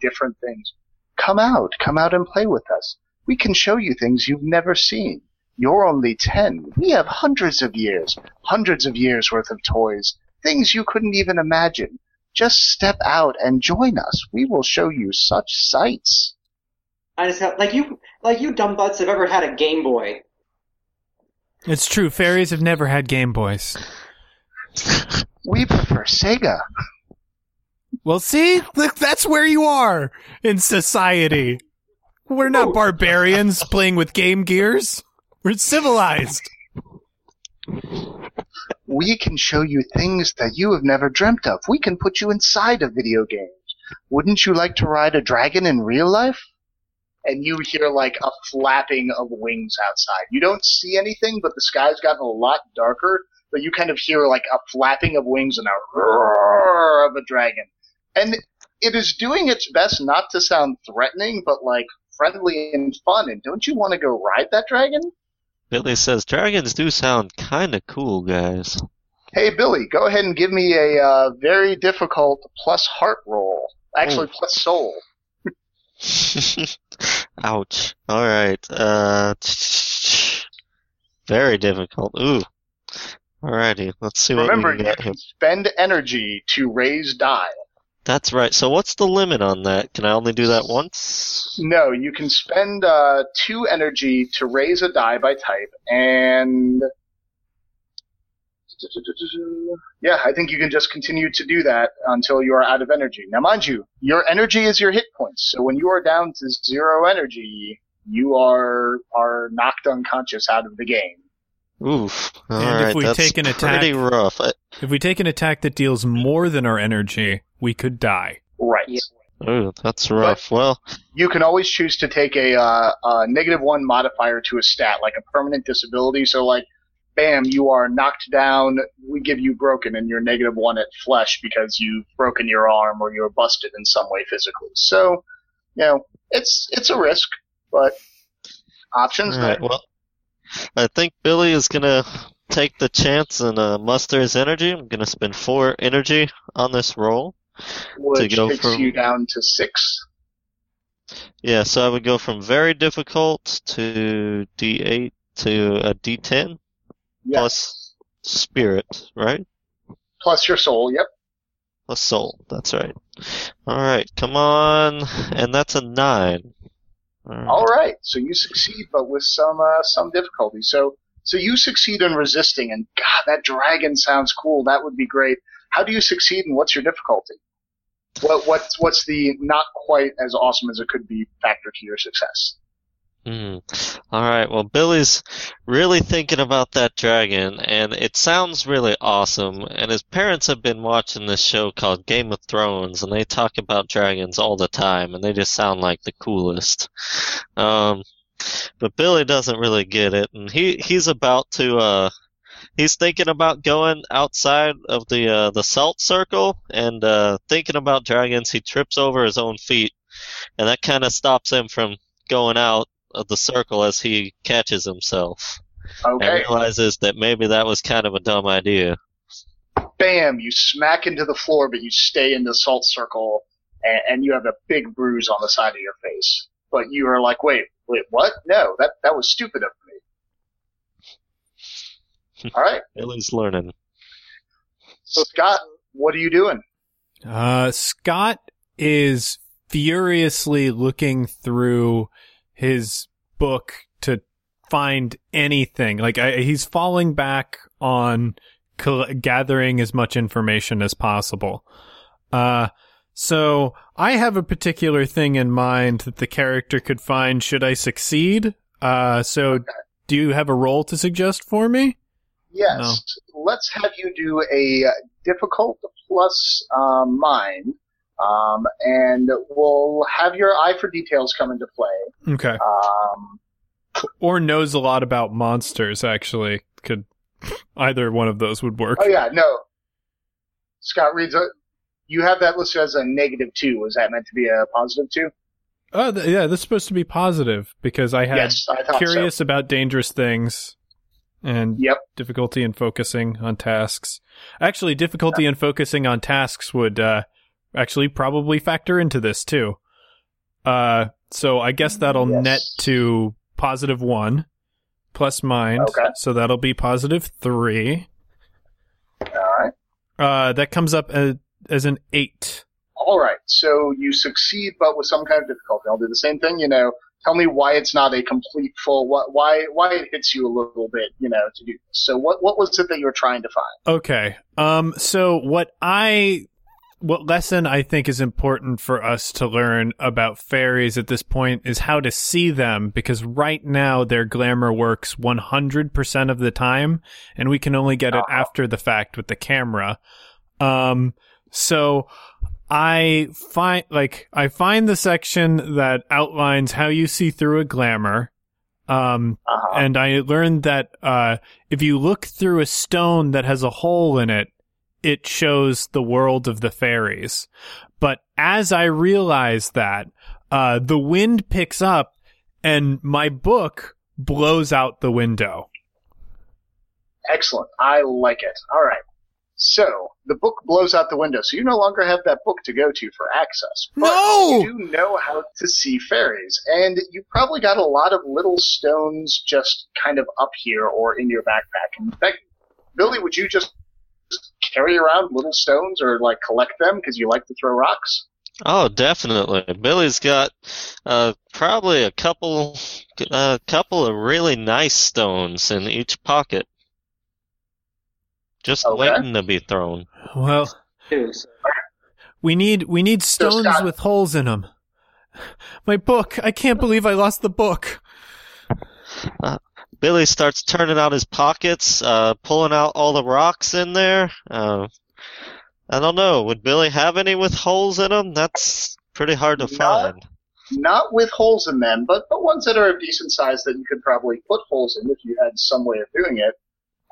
different things. Come out, come out and play with us. We can show you things you've never seen. You're only ten. We have hundreds of years, hundreds of years worth of toys, things you couldn't even imagine. Just step out and join us. We will show you such sights. I just have, like you like you dumb butts have ever had a Game Boy. It's true. Fairies have never had Game Boys. We prefer Sega. Well, see, look, that's where you are in society. We're not barbarians playing with Game Gears. We're civilized. We can show you things that you have never dreamt of. We can put you inside of video games. Wouldn't you like to ride a dragon in real life? And you hear like a flapping of wings outside. You don't see anything, but the sky's gotten a lot darker. But you kind of hear like a flapping of wings and a roar of a dragon. And it is doing its best not to sound threatening, but like friendly and fun. And don't you want to go ride that dragon? Billy says dragons do sound kind of cool, guys. Hey, Billy, go ahead and give me a uh, very difficult plus heart roll. Actually, plus soul. Ouch. All right. Uh, very difficult. Ooh. Alrighty. Let's see what Remember, we you get here. can spend energy to raise die. That's right. So what's the limit on that? Can I only do that once? No, you can spend uh, two energy to raise a die by type, and yeah, I think you can just continue to do that until you are out of energy. Now, mind you, your energy is your hit points. So when you are down to zero energy, you are are knocked unconscious out of the game. Oof. All And if we that's take an attack- pretty rough. I, If we take an attack that deals more than our energy, we could die. Right. Yeah. ooh, that's rough. Well, You can always choose to take a, uh, a negative one modifier to a stat, like a permanent disability. So, like, bam, you are knocked down. We give you broken, and you're negative one at flesh because you've broken your arm or you're busted in some way physically. So, you know, it's it's a risk, but options all right. Well, I think Billy is gonna take the chance and uh, muster his energy. I'm gonna spend four energy on this roll. which go takes from- you down to six. Yeah, so I would go from very difficult to D8 to a D10 Plus spirit, right? Plus your soul. Yep. Plus soul. That's right. All right, come on, and that's a nine. All right. All right. So you succeed, but with some uh, some difficulty. So so you succeed in resisting, and God, that dragon sounds cool. That would be great. How do you succeed, and what's your difficulty? What what's what's the not quite as awesome as it could be factor to your success? Hmm. All right. Well, Billy's really thinking about that dragon, and it sounds really awesome. And his parents have been watching this show called Game of Thrones, and they talk about dragons all the time, and they just sound like the coolest. Um, but Billy doesn't really get it, and he he's about to uh. He's thinking about going outside of the uh, the salt circle and uh, thinking about dragons. He trips over his own feet, and that kind of stops him from going out of the circle as he catches himself and realizes that maybe that was kind of a dumb idea. Bam! You smack into the floor, but you stay in the salt circle, and, and you have a big bruise on the side of your face. But you are like, wait, wait, what? No, that that was stupid of me. All right, Billy's learning. So Scott, what are you doing? Uh, Scott is furiously looking through his book to find anything. Like I, he's falling back on coll- gathering as much information as possible. Uh, so I have a particular thing in mind that the character could find should I succeed. Uh, so do you have a role to suggest for me? Yes. Let's have you do a difficult plus um, mind, um, and we'll have your eye for details come into play. Okay. Um, Or knows a lot about monsters. Actually, could either one of those would work. oh yeah, no. Scott reads. A, you have that listed as a negative two. Was that meant to be a positive two? Oh, th- yeah. This is supposed to be positive because I had yes, I curious about dangerous things and. Yep. difficulty in focusing on tasks. Actually, difficulty in focusing on tasks would uh, actually probably factor into this too. Uh, so I guess that'll Yes. net to positive one plus mind. Okay. So that'll be positive three. All right. Uh, that comes up as, as an eight. All right. So you succeed, but with some kind of difficulty. I'll do the same thing. You know, tell me why it's not a complete full. What? Why? Why it hits you a little bit? You know, to do this. So what? What was it that you were trying to find? Okay. Um so what I what lesson I think is important for us to learn about fairies at this point is how to see them because right now their glamour works 100% of the time and we can only get it Uh-huh. after the fact with the camera. Um so I find like I find the section that outlines how you see through a glamour. Um Uh-huh. and I learned that uh, if you look through a stone that has a hole in it, it shows the world of the fairies. But as I realize that, uh, the wind picks up and my book blows out the window. Excellent. I like it. All right. So the book blows out the window, so you no longer have that book to go to for access. But No! You do know how to see fairies, and you probably got a lot of little stones just kind of up here or in your backpack. In fact, Billy, would you just carry around little stones or like collect them because you like to throw rocks? Oh, definitely. Billy's got uh, probably a couple, a couple of really nice stones in each pocket, just Okay. waiting to be thrown. Well, we need we need stones Scott- with holes in them. My book. I can't believe I lost the book. Billy starts turning out his pockets, uh, pulling out all the rocks in there. Uh, I don't know. Would Billy have any with holes in them? That's pretty hard to No. find. Not with holes in them, but, but ones that are of decent size that you could probably put holes in if you had some way of doing it.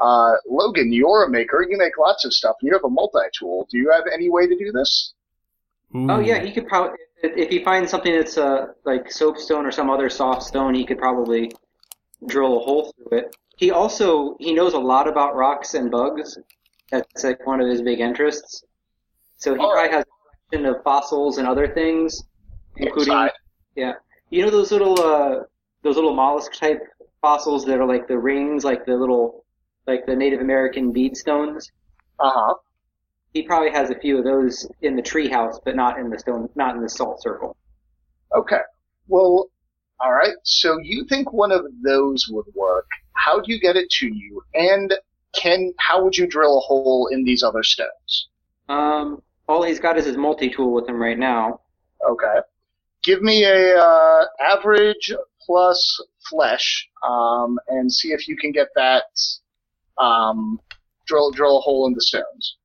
Uh, Logan, you're a maker. You make lots of stuff, and you have a multi-tool. Do you have any way to do this? Oh yeah, he could probably if if he finds something that's uh like soapstone or some other soft stone, he could probably drill a hole through it. He also he knows a lot about rocks and bugs. That's like one of his big interests. So he All probably right. has a collection of fossils and other things, including Inside. yeah. You know those little uh those little mollusk type fossils that are like the rings, like the little like the Native American bead stones. Uh huh. He probably has a few of those in the treehouse, but not in the stone, not in the salt circle. Okay. Well, all right. So you think one of those would work? How do you get it to you? And can how would you drill a hole in these other stones? Um, all he's got is his multi-tool with him right now. Okay. Give me a uh, average plus flesh, um, and see if you can get that. Um, drill drill a hole in the stones.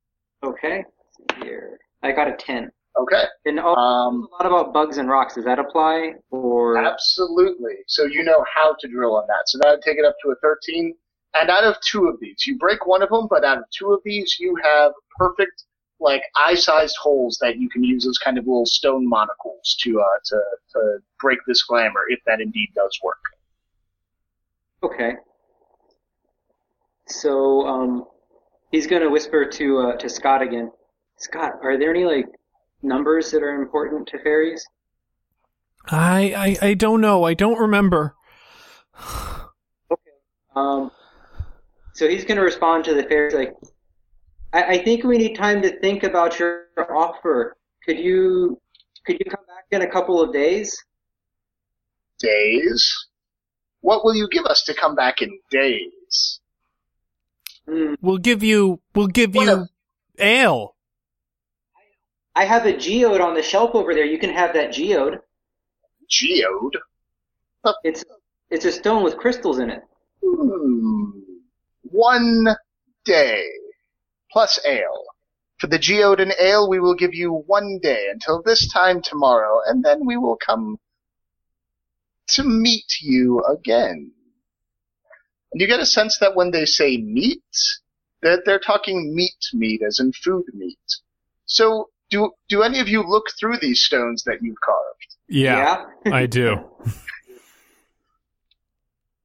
Okay. Let's see here. I got a 10. Okay. And oh, Um, a lot about bugs and rocks. Does that apply? Or Absolutely. So you know how to drill on that. So that would take it up to a 13. And out of two of these, you break one of them, but out of two of these, you have perfect, like eye-sized holes that you can use as kind of little stone monocles to uh, to to break this glamour, if that indeed does work. okay. So um, he's gonna whisper to uh, to Scott again. Scott, are there any like numbers that are important to fairies? I, I I don't know. I don't remember. okay. Um, so he's going to respond to the fairies like, I, I think we need time to think about your offer. Could you could you come back in a couple of days? Days. What will you give us to come back in days? Hmm, We'll give you we'll give What you a- ale. I have a geode on the shelf over there. You can have that geode. Geode. It's it's a stone with crystals in it. Hmm. One day plus ale. For the geode and ale, we will give you one day until this time tomorrow, and then we will come to meet you again. And you get a sense that when they say meat, that they're talking meat meat as in food meat. So do do any of you look through these stones that you've carved? Yeah, I do.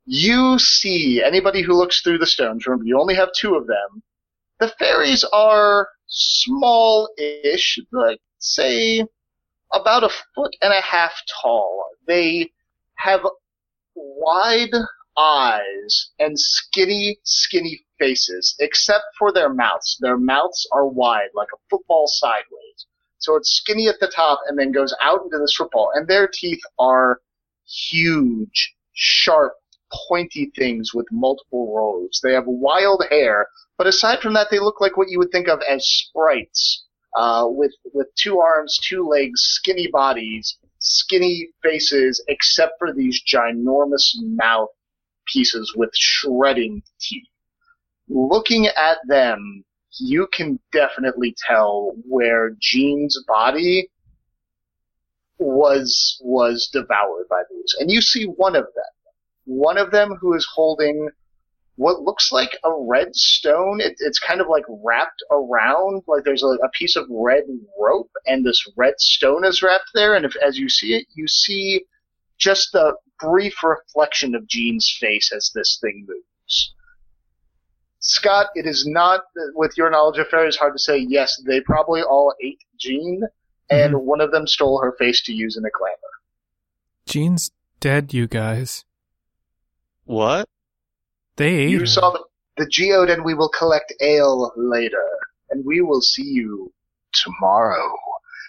You see anybody who looks through the stones, remember you only have two of them. The fairies are small-ish, like say about a foot and a half tall. They have wide eyes and skinny, skinny faces, except for their mouths. Their mouths are wide, like a football sideways. So it's skinny at the top and then goes out into this football. And their teeth are huge, sharp, pointy things with multiple rows. They have wild hair, but aside from that, they look like what you would think of as sprites, uh, with with two arms, two legs, skinny bodies, skinny faces, except for these ginormous mouth pieces with shredding teeth. Looking at them, you can definitely tell where Jean's body was was devoured by these. And you see one of them. One of them who is holding what looks like a red stone. It, it's kind of like wrapped around, like there's a, a, piece of red rope, and this red stone is wrapped there. And if, as you see it, you see just the brief reflection of Jean's face as this thing moves. Scott, it is not, with your knowledge of fairies, hard to say. Yes, they probably all ate Jean, and mm-hmm. one of them stole her face to use in a glamour. Jean's dead, you guys. What? They ate You her. saw the, the geode, and we will collect ale later, and we will see you tomorrow.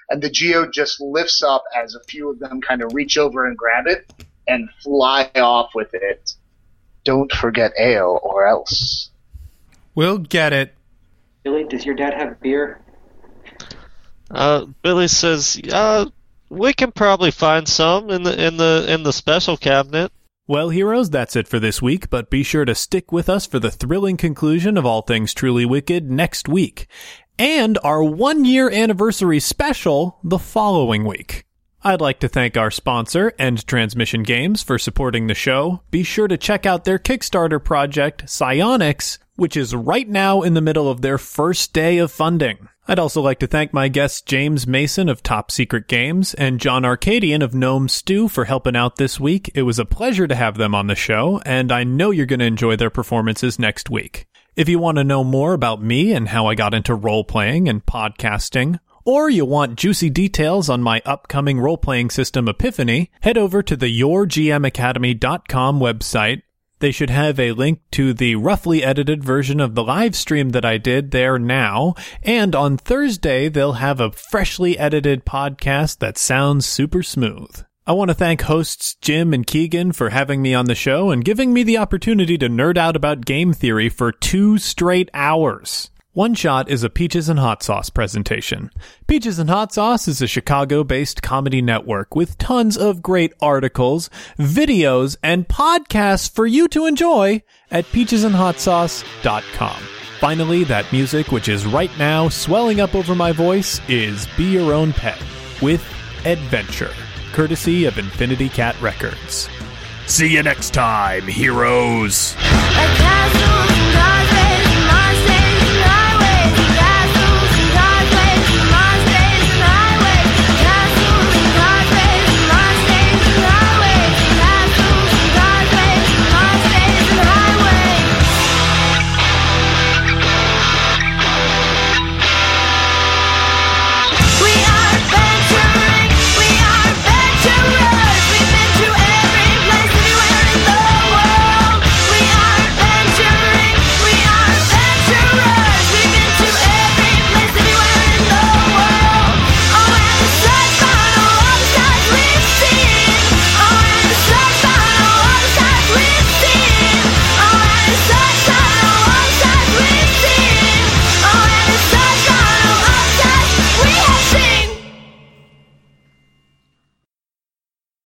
And the geode just lifts up as a few of them kind of reach over and grab it and fly off with it. Don't forget ale, or else. We'll get it. Billy, does your dad have beer? Uh, Billy says, uh, we can probably find some in the in the in the special cabinet. Well, heroes, that's it for this week, but be sure to stick with us for the thrilling conclusion of All Things Truly Wicked next week, and our one year anniversary special the following week. I'd like to thank our sponsor, End Transmission Games, for supporting the show. Be sure to check out their Kickstarter project, Psionics, which is right now in the middle of their first day of funding. I'd also like to thank my guests James Mason of Top Secret Games and John Arcadian of Gnome Stew for helping out this week. It was a pleasure to have them on the show, and I know you're going to enjoy their performances next week. If you want to know more about me and how I got into role playing and podcasting, or you want juicy details on my upcoming role playing system Epiphany, head over to the YourGMAcademy.com website they should have a link to the roughly edited version of the live stream that I did there now. And on Thursday, they'll have a freshly edited podcast that sounds super smooth. I want to thank hosts Jim and Keegan for having me on the show and giving me the opportunity to nerd out about game theory for two straight hours. One Shot is a Peaches and Hot Sauce presentation. Peaches and Hot Sauce is a Chicago based comedy network with tons of great articles, videos, and podcasts for you to enjoy at peachesandhotsauce.com. Finally, that music, which is right now swelling up over my voice, is Be Your Own Pet with Adventure, courtesy of Infinity Cat Records. See you next time, heroes!